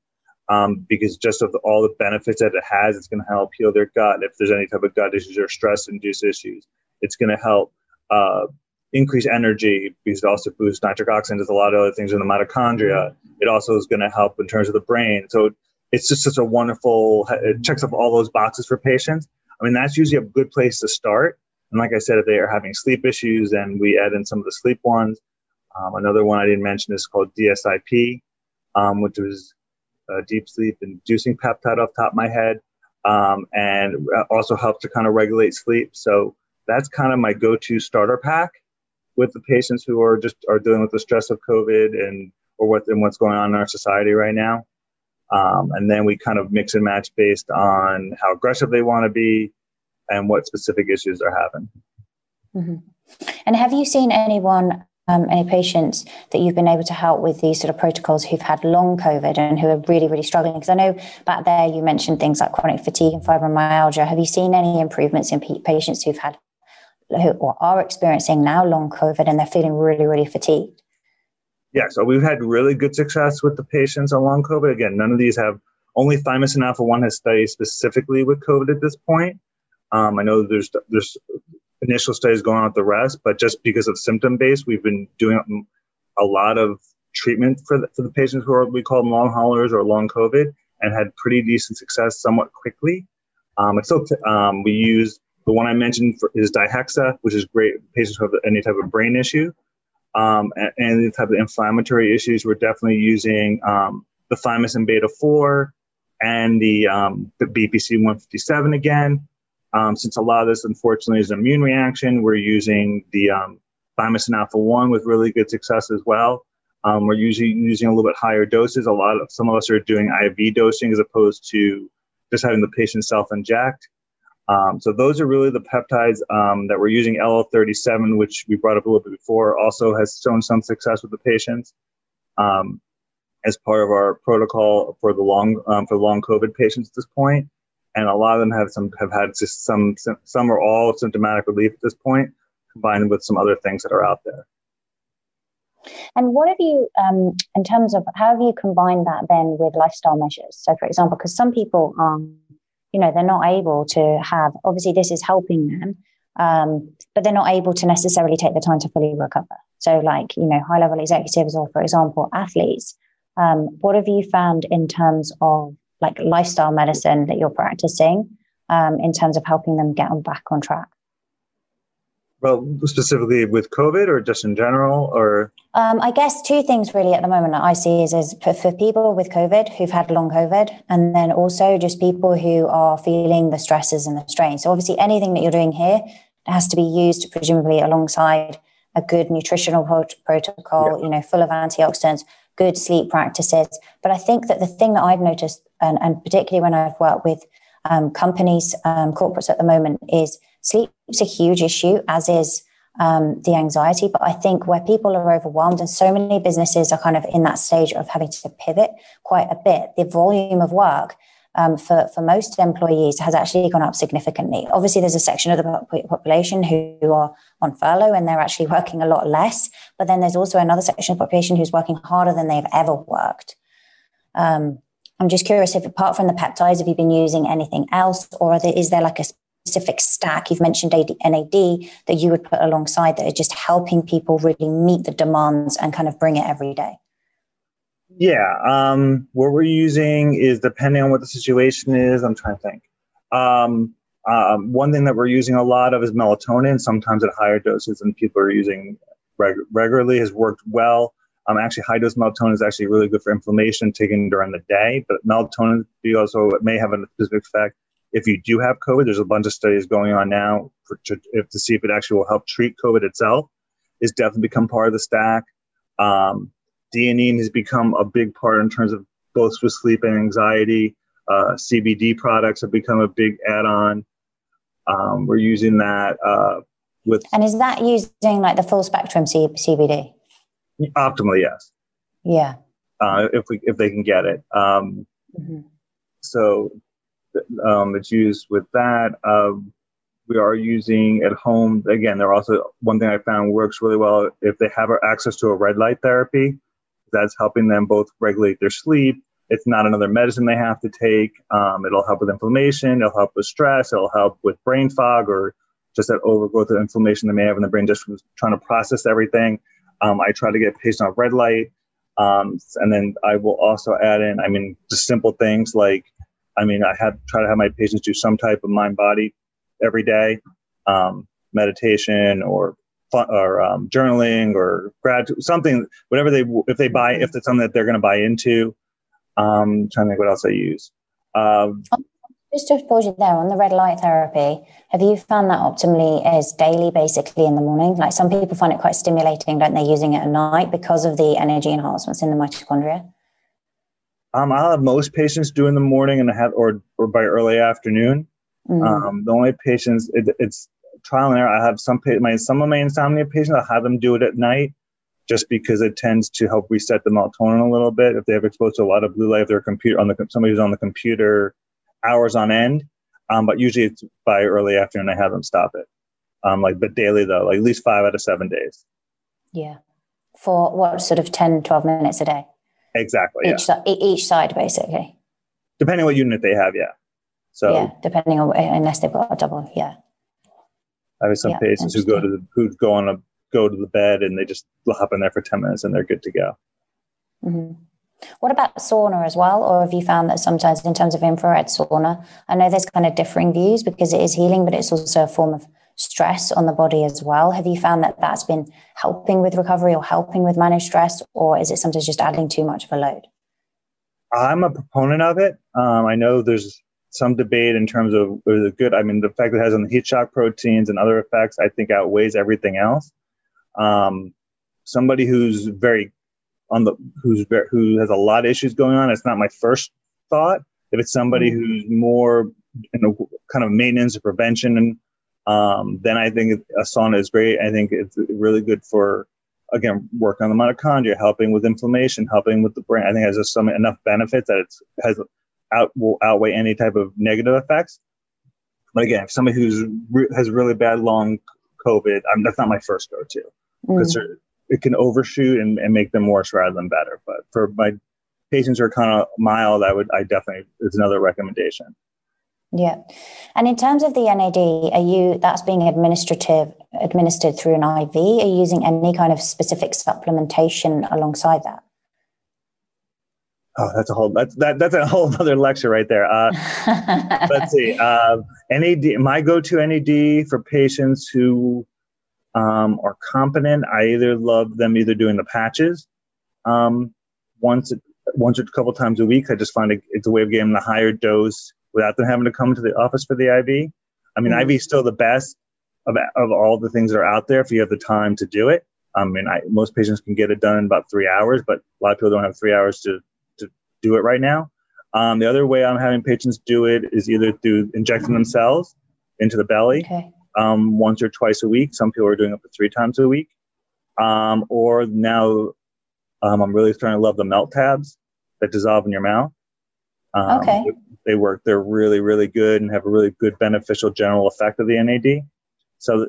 um, because just of the, all the benefits that it has, it's going to help heal their gut if there's any type of gut issues or stress-induced issues. It's going to help uh, increase energy because it also boosts nitric oxide. There's a lot of other things in the mitochondria. It also is going to help in terms of the brain. So it's just such a wonderful. It checks off all those boxes for patients. I mean, that's usually a good place to start. And like I said, if they are having sleep issues, and we add in some of the sleep ones. Um, another one I didn't mention is called DSIP, um, which is a deep sleep inducing peptide off top of my head, um, and also helps to kind of regulate sleep. So that's kind of my go-to starter pack with the patients who are just are dealing with the stress of COVID and or what and what's going on in our society right now. Um, and then we kind of mix and match based on how aggressive they want to be and what specific issues they're having. Mm-hmm. And have you seen anyone, um, any patients that you've been able to help with these sort of protocols who've had long COVID and who are really, really struggling? Because I know back there you mentioned things like chronic fatigue and fibromyalgia. Have you seen any improvements in patients who've had who are experiencing now long COVID and they're feeling really, really fatigued? Yeah, so we've had really good success with the patients on long COVID. Again, none of these have only thymosin alpha one has studied specifically with COVID at this point. Um, I know there's there's initial studies going on with the rest, but just because of symptom based, we've been doing a lot of treatment for the, for the patients who are we call them long haulers or long COVID, and had pretty decent success somewhat quickly. Um, it's still t- um, we use the one I mentioned for, is dihexa, which is great patients who have any type of brain issue um, and, the type of inflammatory issues, we're definitely using um, the thymosin beta 4 and the, um, the BPC 157 again. Um, since a lot of this, unfortunately, is an immune reaction, we're using the um, thymosin alpha 1 with really good success as well. Um, we're usually using a little bit higher doses. A lot of some of us are doing IV dosing as opposed to just having the patient self inject. Um, so those are really the peptides um, that we're using. LL37, which we brought up a little bit before, also has shown some success with the patients um, as part of our protocol for the long um, for long COVID patients at this point. And a lot of them have some have had just some some or all symptomatic relief at this point, combined with some other things that are out there. And what have you, um, in terms of how have you combined that then with lifestyle measures? So, for example, because some people are you know, they're not able to have, obviously, this is helping them, um, but they're not able to necessarily take the time to fully recover. So, like, you know, high level executives or, for example, athletes, um, what have you found in terms of like lifestyle medicine that you're practicing um, in terms of helping them get on back on track? Well, specifically with COVID or just in general or? Um, I guess two things really at the moment that I see is, is for, for people with COVID who've had long COVID, and then also just people who are feeling the stresses and the strain. So obviously anything that you're doing here has to be used presumably alongside a good nutritional pro- protocol, yeah. you know, full of antioxidants, good sleep practices. But I think that the thing that I've noticed, and, and particularly when I've worked with um, companies, um, corporates at the moment, is sleep's a huge issue, as is um, the anxiety. But I think where people are overwhelmed, and so many businesses are kind of in that stage of having to pivot quite a bit, the volume of work um, for, for most employees has actually gone up significantly. Obviously, there's a section of the population who, who are on furlough and they're actually working a lot less. But then there's also another section of the population who's working harder than they've ever worked. Um, I'm just curious if, apart from the peptides, have you been using anything else, or there, is there like a specific stack you've mentioned NAD that you would put alongside that are just helping people really meet the demands and kind of bring it every day? Yeah, um, what we're using is depending on what the situation is. I'm trying to think. Um, um, one thing that we're using a lot of is melatonin, sometimes at higher doses than people are using reg- regularly, has worked well. Um, actually, high dose melatonin is actually really good for inflammation taken during the day, but melatonin also may have a specific effect if you do have COVID, there's a bunch of studies going on now for, to, if, to see if it actually will help treat COVID itself. It's definitely become part of the stack. Um, Theanine has become a big part in terms of both with sleep and anxiety. Uh, CBD products have become a big add-on. Um, we're using that uh, with. And is that using like the full spectrum C- CBD? Optimally, yes. Yeah. Uh, if we if they can get it. Um, mm-hmm. So um, it's used with that. Uh, we are using at home again. There also one thing I found works really well if they have access to a red light therapy. That's helping them both regulate their sleep. It's not another medicine they have to take. Um, it'll help with inflammation. It'll help with stress. It'll help with brain fog or just that overgrowth of inflammation they may have in the brain just from trying to process everything. Um, I try to get patients on red light. Um, and then I will also add in, I mean, just simple things like I mean, I have try to have my patients do some type of mind body every day, um, meditation or or um, journaling or grad something, whatever they if they buy if it's something that they're going to buy into. Um, trying to think what else I use. Um, just to pause you there on the red light therapy, have you found that optimally as daily, basically in the morning? Like some people find it quite stimulating, don't they, using it at night because of the energy enhancements in the mitochondria? Um, I'll have most patients do in the morning and I have or or by early afternoon. Mm. Um, the only patients it, it's trial and error. I have some my some of my insomnia patients. I'll have them do it at night, just because it tends to help reset the melatonin a little bit. If they have exposed to a lot of blue light, if they're computer on the somebody who's on the computer hours on end. Um, but usually it's by early afternoon. I have them stop it. Um, like but daily though, like at least five out of seven days. Yeah, for what sort of 10, 12 minutes a day. Exactly. Each, yeah. each side, basically. Depending what unit they have, yeah. So yeah, depending on unless they've got a double, yeah. I have some yeah, patients who go to the, who go on a go to the bed and they just hop in there for ten minutes and they're good to go. Mm-hmm. What about sauna as well, or have you found that sometimes in terms of infrared sauna, I know there's kind of differing views because it is healing, but it's also a form of stress on the body as well. Have you found that that's been helping with recovery or helping with managed stress, or is it sometimes just adding too much of a load? I'm a proponent of it. Um, I know there's some debate in terms of the good. I mean, the effect it has on the heat shock proteins and other effects, I think outweighs everything else. Um, somebody who's very on the who's very, who has a lot of issues going on, it's not my first thought. If it's somebody mm-hmm. who's more in a kind of maintenance or prevention, and um, then I think a sauna is great. I think it's really good for again work on the mitochondria, helping with inflammation, helping with the brain. I think it has just some enough benefits that it has out will outweigh any type of negative effects. But again, if somebody who's re- has really bad long COVID, I'm, that's not my first go to because mm. it can overshoot and, and make them worse rather than better. But for my patients who are kind of mild, I would I definitely is another recommendation. Yeah, and in terms of the NAD, are you that's being administrative administered through an IV? Are you using any kind of specific supplementation alongside that? Oh, that's a whole that's that that's a whole other lecture right there. Uh, let's see. Uh, NAD, my go-to NAD for patients who um, are competent. I either love them either doing the patches um, once once or a couple times a week. I just find it, it's a way of getting the higher dose without them having to come to the office for the IV. I mean, mm-hmm. IV is still the best of of all the things that are out there if you have the time to do it. I mean, I, most patients can get it done in about three hours, but a lot of people don't have three hours to to do it right now. Um, the other way I'm having patients do it is either through injecting themselves into the belly okay. um, once or twice a week. Some people are doing it for three times a week. Um, or now um, I'm really starting to love the melt tabs that dissolve in your mouth. Um, okay. They, work. They're really, really good and have a really good beneficial general effect of the NAD. So,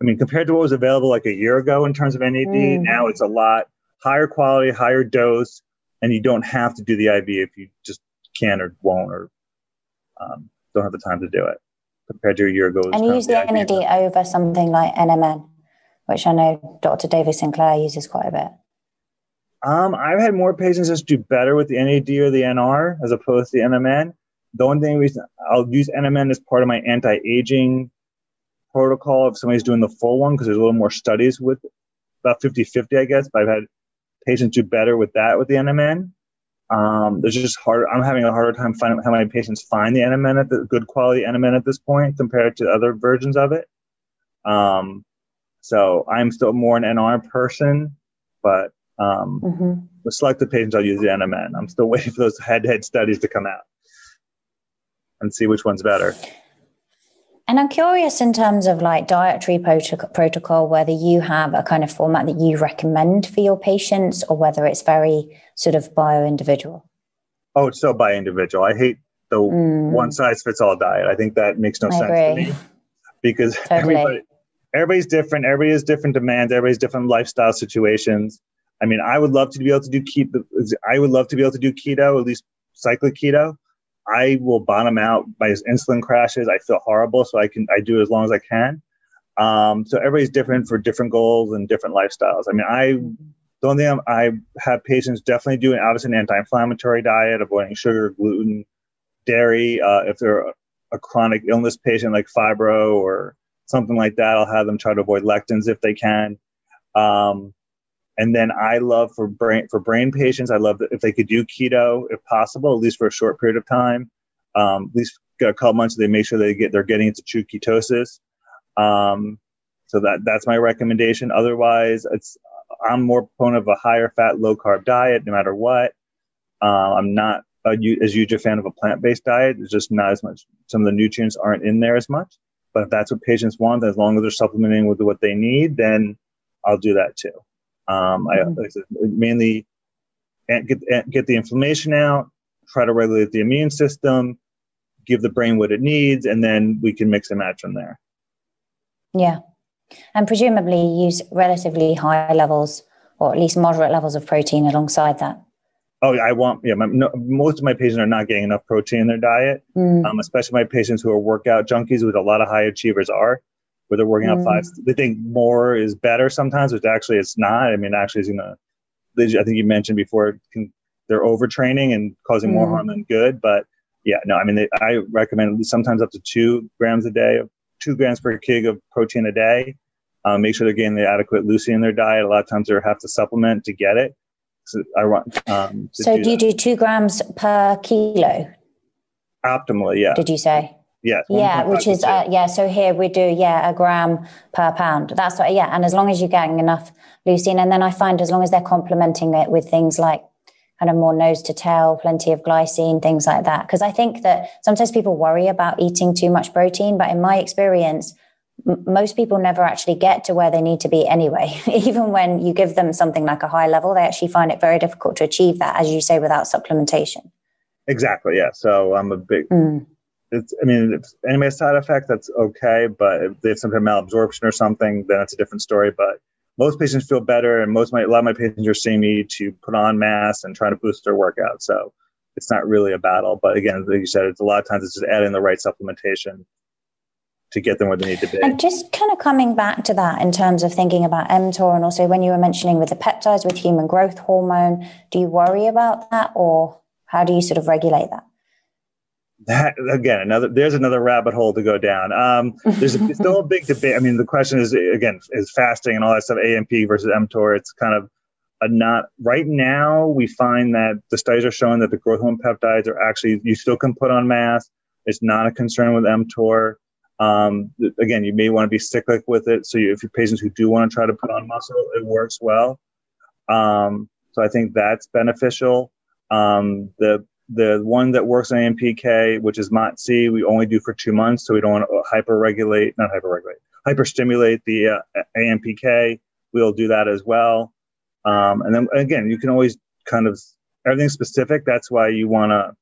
I mean, compared to what was available like a year ago in terms of NAD, mm. now it's a lot higher quality, higher dose, and you don't have to do the IV if you just can or won't or um, don't have the time to do it compared to a year ago. And you use the, the NAD over something like NMN, which I know Dr. David Sinclair uses quite a bit. Um, I've had more patients just do better with the NAD or the NR as opposed to the NMN. The only thing reason I'll use NMN as part of my anti-aging protocol if somebody's doing the full one because there's a little more studies with about 50-50, I guess. But I've had patients do better with that with the NMN. Um, there's just hard. I'm having a harder time finding how many patients find the NMN at the good quality NMN at this point compared to other versions of it. Um, so I'm still more an NR person, but um, mm-hmm. with selected patients, I'll use the NMN. I'm still waiting for those head-to-head studies to come out and see which one's better. And I'm curious in terms of like dietary protocol, whether you have a kind of format that you recommend for your patients or whether it's very sort of bio individual. Oh, it's so bio individual. I hate the mm. one size fits all diet. I think that makes no I sense agree. to me because totally. everybody, everybody's different. Everybody has different demands. Everybody's different lifestyle situations. I mean, I would love to be able to do keto. I would love to be able to do keto, at least cyclic keto. I will bottom out. My insulin crashes. I feel horrible, so I can I do as long as I can. Um, so everybody's different for different goals and different lifestyles. I mean, I the only thing I'm, i have patients definitely doing obviously an anti-inflammatory diet, avoiding sugar, gluten, dairy. Uh, if they're a, a chronic illness patient like fibro or something like that, I'll have them try to avoid lectins if they can. Um, and then I love for brain for brain patients, I love that if they could do keto if possible, at least for a short period of time, um, at least a couple months, so they make sure they get they're getting into true ketosis. Um, so that that's my recommendation. Otherwise, it's I'm more proponent of a higher fat, low carb diet, no matter what. Uh, I'm not a, as huge a fan of a plant based diet. It's just not as much. Some of the nutrients aren't in there as much. But if that's what patients want, as long as they're supplementing with what they need, then I'll do that too. Um, mm-hmm. I, mainly get get the inflammation out, try to regulate the immune system, give the brain what it needs, and then we can mix and match from there. Yeah, and presumably use relatively high levels or at least moderate levels of protein alongside that. Oh, I want yeah. My, no, most of my patients are not getting enough protein in their diet, mm. um, especially my patients who are workout junkies, which a lot of high achievers are where they're working mm. out five. They think more is better sometimes, which actually it's not. I mean, actually, it's gonna. I think you mentioned before can, they're overtraining and causing mm. more harm than good. But yeah, no, I mean, they, I recommend sometimes up to two grams a day, two grams per kg of protein a day. Um, make sure they're getting the adequate leucine in their diet. A lot of times they have to supplement to get it. So I want. Um, so do, do you do two grams per kilo? Optimally, yeah. Did you say? Yeah. Yeah, which is uh, yeah. So here we do yeah a gram per pound. That's what yeah. And as long as you're getting enough leucine, and then I find as long as they're complementing it with things like kind of more nose to tail, plenty of glycine, things like that. Because I think that sometimes people worry about eating too much protein, but in my experience, m- most people never actually get to where they need to be anyway. Even when you give them something like a high level, they actually find it very difficult to achieve that, as you say, without supplementation. Exactly. Yeah. So I'm a big. Mm. It's. I mean, if any side effect, that's okay. But if they have some kind of malabsorption or something, then it's a different story. But most patients feel better, and most my, a lot of my patients are seeing me to put on mass and try to boost their workout. So it's not really a battle. But again, like you said, it's a lot of times it's just adding the right supplementation to get them where they need to be. And just kind of coming back to that in terms of thinking about mTOR and also when you were mentioning with the peptides with human growth hormone, do you worry about that or how do you sort of regulate that? That again another there's another rabbit hole to go down. Um, there's a, still a big debate. I mean the question is again is fasting and all that stuff amp versus mtor it's kind of a not right now we find that the studies are showing that the growth hormone peptides are actually you still can put on mass. It's not a concern with mtor. Um, again you may want to be cyclic with it so you, if you're patients who do want to try to put on muscle it works well. Um, so i think that's beneficial. Um, the the one that works on AMPK, which is MOTS-c, we only do for two months, so we don't want to hyper-regulate, not hyper-regulate, hyper-stimulate the uh, AMPK. We'll do that as well. Um, and then again, you can always kind of everything specific. That's why you want to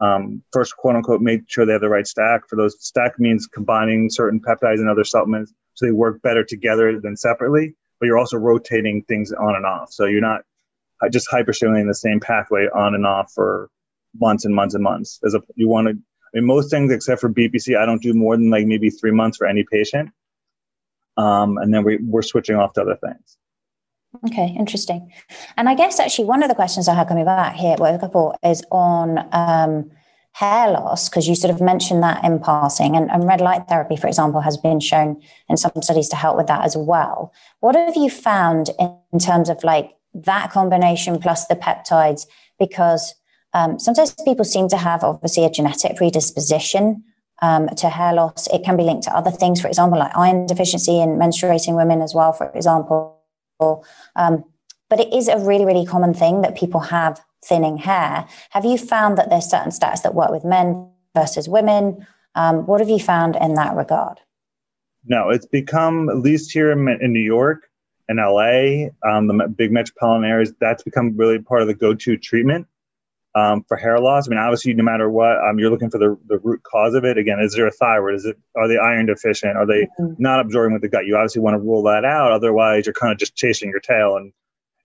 um, first, quote unquote, make sure they have the right stack. For those, stack means combining certain peptides and other supplements so they work better together than separately. But you're also rotating things on and off, so you're not uh, just hyperstimulating the same pathway on and off for months and months and months. As a you want to, I mean, most things except for BPC, I don't do more than like maybe three months for any patient, um, and then we, we're switching off to other things. Okay, interesting. And I guess actually one of the questions I have coming back here, well, a couple, is on um, hair loss, because you sort of mentioned that in passing, and, and, red light therapy, for example, has been shown in some studies to help with that as well. What have you found in, in terms of like that combination plus the peptides? Because um, sometimes people seem to have obviously a genetic predisposition um, to hair loss. It can be linked to other things, for example, like iron deficiency in menstruating women as well, for example. Um, but it is a really, really common thing that people have thinning hair. Have you found that there's certain stats that work with men versus women? Um, what have you found in that regard? No, it's become, at least here in, in New York and LA, um, the big metropolitan areas, that's become really part of the go to treatment um, for hair loss. I mean, obviously, no matter what, um, you're looking for the, the root cause of it. Again, is there a thyroid? Is it are they iron deficient? Are they mm-hmm. not absorbing with the gut? You obviously want to rule that out. Otherwise, you're kind of just chasing your tail and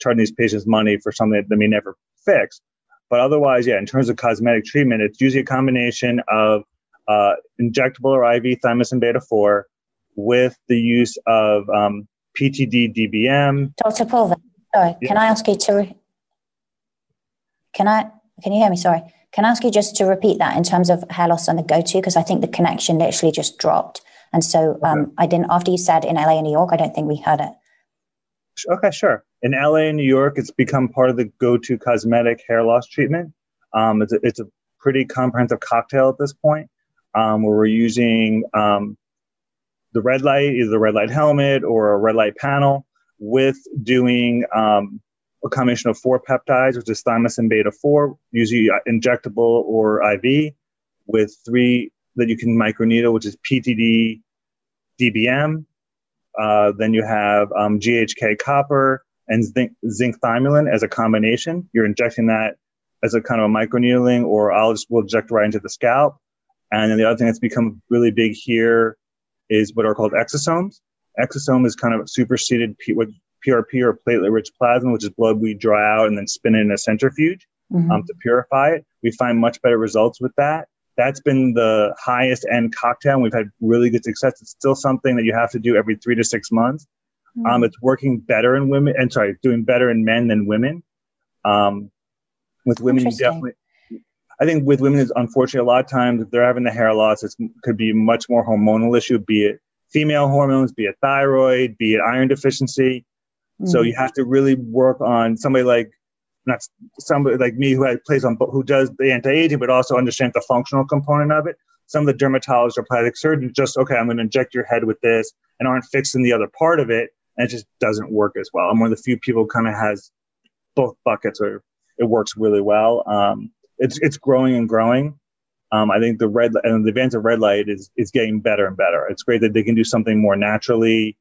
charging these patients money for something that they may never fix. But otherwise, yeah, in terms of cosmetic treatment, it's usually a combination of uh, injectable or IV thymosin beta 4 with the use of um, PTD DBM. Dr. Paulvin, sorry, yeah. can I ask you to? Re- can I can you hear me? Sorry. Can I ask you just to repeat that in terms of hair loss and the go to? Because I think the connection literally just dropped. And so um, okay. I didn't, after you said in LA and New York, I don't think we heard it. Okay, sure. In LA and New York, it's become part of the go to cosmetic hair loss treatment. Um, it's, a, it's a pretty comprehensive cocktail at this point um, where we're using um, the red light, either the red light helmet or a red light panel, with doing um, a combination of four peptides, which is thymosin beta 4, usually injectable or IV, with three that you can microneedle, which is PTD DBM. Uh, then you have um, GHK copper and zinc, zinc thymulin as a combination. You're injecting that as a kind of a microneedling, or I'll just will inject right into the scalp. And then the other thing that's become really big here is what are called exosomes. Exosome is kind of superseded what PRP or platelet rich plasma, which is blood we draw out and then spin it in a centrifuge mm-hmm. um, to purify it. We find much better results with that. That's been the highest end cocktail. And we've had really good success. It's still something that you have to do every three to six months. Mm-hmm. Um, it's working better in women, and sorry, doing better in men than women. Um, with women, you definitely. I think with women, is unfortunately a lot of times if they're having the hair loss, it could be much more hormonal issue, be it female hormones, be it thyroid, be it iron deficiency. Mm-hmm. So you have to really work on somebody like not somebody like me who plays on who does the anti-aging, but also understands the functional component of it. Some of the dermatologists or plastic surgeons just okay, I'm going to inject your head with this, and aren't fixing the other part of it, and it just doesn't work as well. I'm one of the few people kind of has both buckets or it works really well. Um, it's it's growing and growing. Um, I think the red and the advance of red light is is getting better and better. It's great that they can do something more naturally,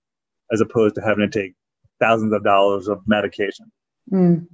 as opposed to having to take thousands of dollars of medication. Mm.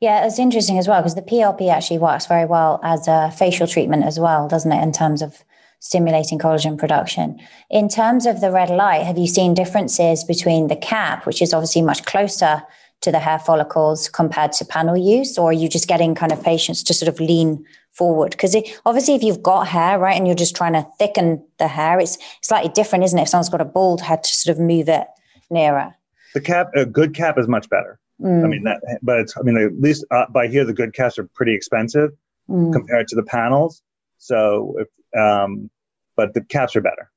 Yeah, it's interesting as well because the PRP actually works very well as a facial treatment as well, doesn't it? In terms of stimulating collagen production. In terms of the red light, have you seen differences between the cap, which is obviously much closer to the hair follicles compared to panel use, or are you just getting kind of patients to sort of lean forward? Because obviously, if you've got hair, right, and you're just trying to thicken the hair, it's slightly different, isn't it? If someone's got a bald head, to sort of move it nearer. The cap, a good cap is much better. Mm. I mean that, but it's. I mean, at least uh, by here, the good caps are pretty expensive mm. compared to the panels. So, if, um, but the caps are better.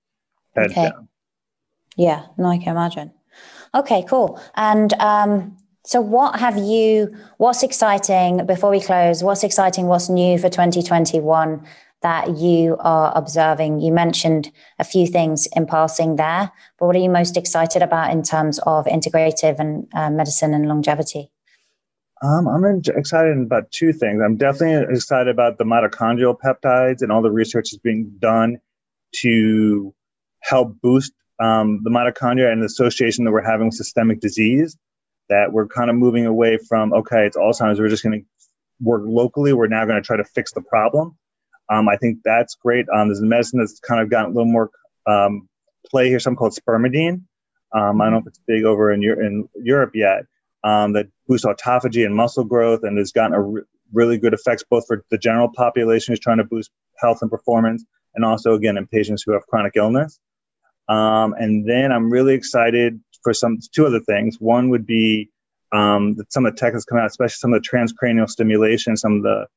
Okay. Down. Yeah, no, I can imagine. Okay, cool. And um, so, what have you? What's exciting before we close? What's exciting? What's new for 2021 that you are observing? You mentioned a few things in passing there, but what are you most excited about in terms of integrative and uh, medicine and longevity? Um, I'm excited about two things. I'm definitely excited about the mitochondrial peptides and all the research that's being done to help boost um, the mitochondria and the association that we're having with systemic disease. That we're kind of moving away from, okay, it's Alzheimer's, we're just going to work locally. We're now going to try to fix the problem. Um, I think that's great. Um, there's a medicine that's kind of gotten a little more um, play here, something called spermidine. Um, I don't know if it's big over in, in Europe yet, um, that boosts autophagy and muscle growth and has gotten a re- really good effects both for the general population who's trying to boost health and performance, and also, again, in patients who have chronic illness. Um, and then I'm really excited for some two other things. One would be um, that some of the tech has come out, especially some of the transcranial stimulation, some of the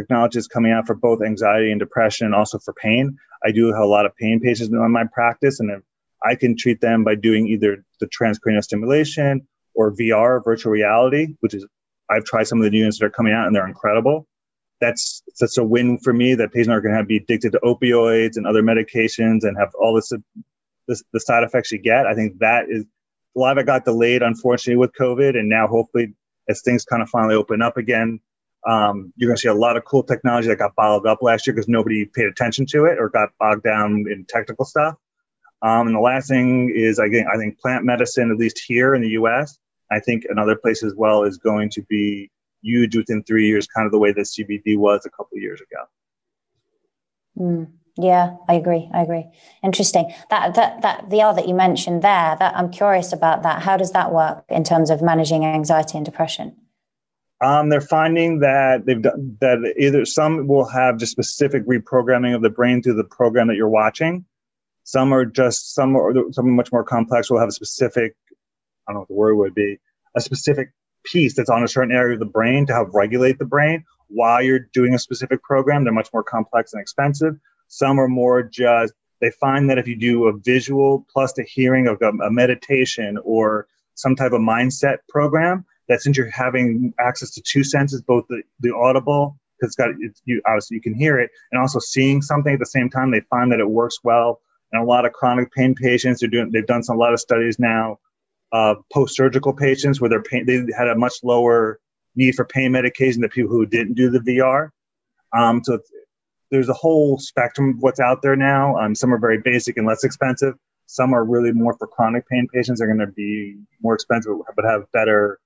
technology is coming out for both anxiety and depression and also for pain. I do have a lot of pain patients in my practice, and I can treat them by doing either the transcranial stimulation or VR, virtual reality, which is I've tried some of the new units that are coming out and they're incredible. That's that's a win for me that patients aren't going to be addicted to opioids and other medications and have all this, this the side effects you get. I think that is a lot of it got delayed, unfortunately, with COVID, and now hopefully as things kind of finally open up again, um, you're going to see a lot of cool technology that got bottled up last year because nobody paid attention to it or got bogged down in technical stuff. Um, and the last thing is, I think, I think plant medicine, at least here in the U.S., I think another place as well, is going to be huge within three years, kind of the way that CBD was a couple years ago. Mm, yeah, I agree. I agree. Interesting. That that that VR that you mentioned there. That I'm curious about that. How does that work in terms of managing anxiety and depression? Um, they're finding that they've done that either some will have just specific reprogramming of the brain through the program that you're watching. Some are just some are some much more complex will have a specific, I don't know what the word would be, a specific piece that's on a certain area of the brain to help regulate the brain while you're doing a specific program. They're much more complex and expensive. Some are more just they find that if you do a visual plus the hearing of a, a meditation or some type of mindset program, that since you're having access to two senses, both the, the audible, because it's got it's, you obviously you can hear it, and also seeing something at the same time, they find that it works well. And a lot of chronic pain patients are doing. They've done some a lot of studies now, uh, post-surgical patients where their pain they had a much lower need for pain medication than people who didn't do the VR. Um, so there's a whole spectrum of what's out there now. Um, some are very basic and less expensive. Some are really more for chronic pain patients. They're going to be more expensive, but have better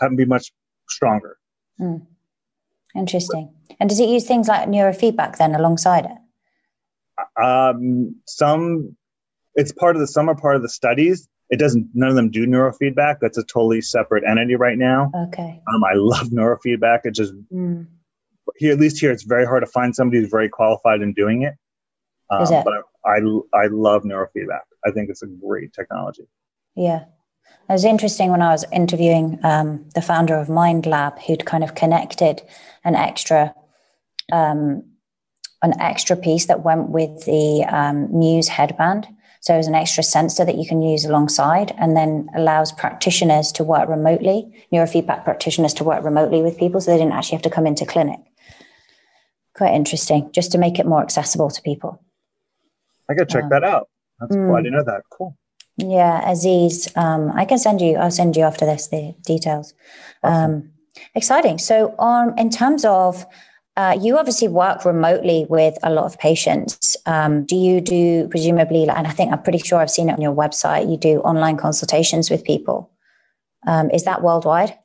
haven't been much stronger. Mm. Interesting. And does it use things like neurofeedback then alongside it? Um, some, it's part of the some are part of the studies. It doesn't. None of them do neurofeedback. That's a totally separate entity right now. Okay. Um, I love neurofeedback. It just mm. here, at least here, it's very hard to find somebody who's very qualified in doing it. Um, Is it? But I, I, I love neurofeedback. I think it's a great technology. Yeah. It was interesting when I was interviewing um, the founder of Myndlift, who'd kind of connected an extra um, an extra piece that went with the um, Muse headband. So it was an extra sensor that you can use alongside, and then allows practitioners to work remotely, neurofeedback practitioners to work remotely with people, so they didn't actually have to come into clinic. Quite interesting, just to make it more accessible to people. I gotta check um, that out. That's mm, cool. I didn't know that. Cool. Yeah, Aziz. Um, I can send you. I'll send you after this the details. Awesome. Um, Exciting. So, on in terms of uh, you obviously work remotely with a lot of patients. Um, do you do presumably, and I think I'm pretty sure I've seen it on your website, you do online consultations with people. Um, is that worldwide?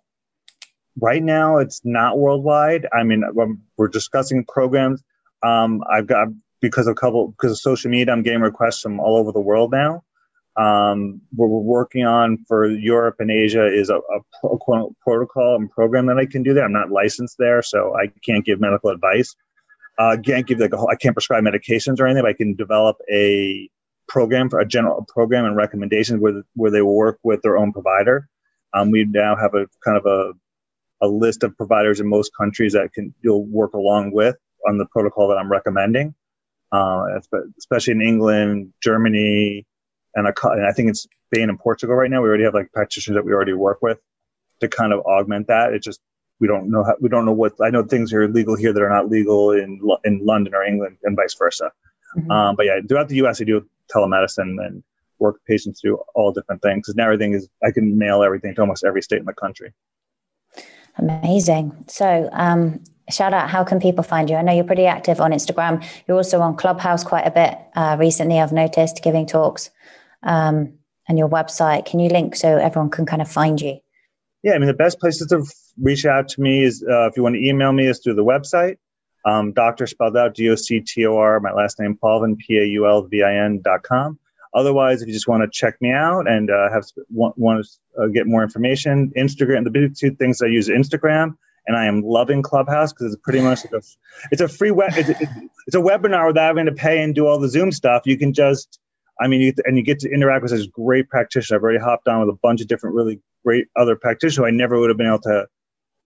Right now, it's not worldwide. I mean, we're discussing programs. Um, I've got because of couple because of social media, I'm getting requests from all over the world now. Um, what we're working on for Europe and Asia is a, a, protocol and program that I can do there. I'm not licensed there, so I can't give medical advice. Uh, can't give like I can't prescribe medications or anything. But I can develop a program for a general program and recommendations where where they will work with their own provider. Um, we now have a kind of a a list of providers in most countries that can you'll work along with on the protocol that I'm recommending. Uh, especially in England, Germany, and, a, and I think it's Spain and Portugal right now. We already have like practitioners that we already work with to kind of augment that. It just we don't know how, we don't know what I know things are legal here that are not legal in in London or England and vice versa. Mm-hmm. Um, but yeah, throughout the U.S., I do telemedicine and work with patients through all different things. Because now everything is I can mail everything to almost every state in the country. Amazing. So, um, shout out, how can people find you? I know you're pretty active on Instagram. You're also on Clubhouse quite a bit uh, recently, I've noticed, giving talks um, and your website. Can you link so everyone can kind of find you? Yeah, I mean, the best places to reach out to me is uh, if you want to email me, is through the website. Um, Doctor spelled out D O C T O R, my last name Paulvin, P A U L V I N dot com. Otherwise, if you just want to check me out and uh, have want, want to uh, get more information, Instagram. The big two things I use Instagram, and I am loving Clubhouse because it's pretty much like a, it's a free web. It's, it's, a webinar without having to pay and do all the Zoom stuff. You can just I mean, you, and you get to interact with this great practitioner. I've already hopped on with a bunch of different really great other practitioners who I never would have been able to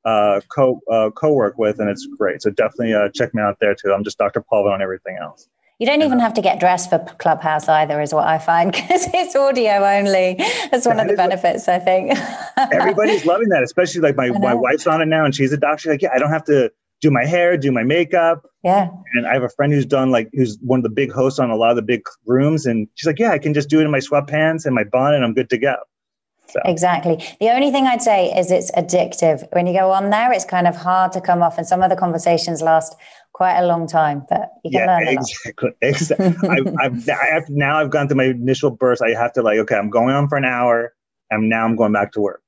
uh, co uh, co work with, and it's great. So definitely uh, check me out there too. I'm just Dr. Paul on everything else. You don't even have to get dressed for Clubhouse either, is what I find, because it's audio only. That's one that of the benefits, I think. everybody's loving that, especially like my, my wife's on it now, and she's a doctor. She's like, yeah, I don't have to do my hair, do my makeup. Yeah. And I have a friend who's done like who's one of the big hosts on a lot of the big rooms, and she's like, yeah, I can just do it in my sweatpants and my bun, and I'm good to go. So. Exactly. The only thing I'd say is it's addictive. When you go on there, it's kind of hard to come off, and some of the conversations last quite a long time, but you can yeah, learn. exactly. exactly. I, I've, I have, now I've gone through my initial burst. I have to like, okay, I'm going on for an hour, and now I'm going back to work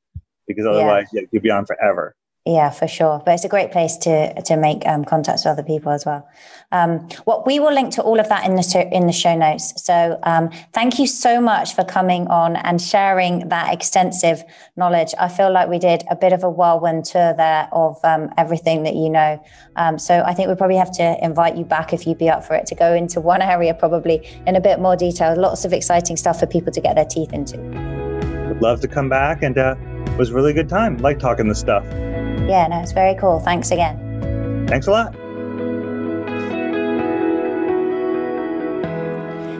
because otherwise, yeah, yeah you'd be on forever. Yeah, for sure. But it's a great place to to make um, contacts with other people as well. Um, what we will link to all of that in the in the show notes. So um, thank you so much for coming on and sharing that extensive knowledge. I feel like we did a bit of a whirlwind tour there of um, everything that you know. Um, so I think we probably have to invite you back if you'd be up for it to go into one area probably in a bit more detail. Lots of exciting stuff for people to get their teeth into. Would love to come back and uh, it was a really good time. Like talking this stuff. Yeah, no, it's very cool. Thanks again. Thanks a lot.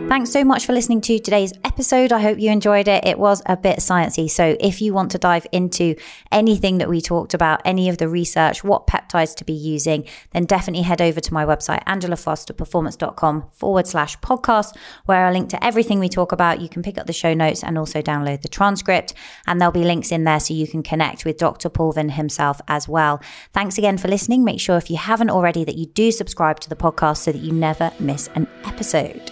Thanks so much for listening to today's episode. I hope you enjoyed it. It was a bit sciencey. So if you want to dive into anything that we talked about, any of the research, what peptides to be using, then definitely head over to my website, angelafosterperformance.com forward slash podcast, where I link to everything we talk about. You can pick up the show notes and also download the transcript. And there'll be links in there so you can connect with Dr. Paulvin himself as well. Thanks again for listening. Make sure if you haven't already that you do subscribe to the podcast so that you never miss an episode.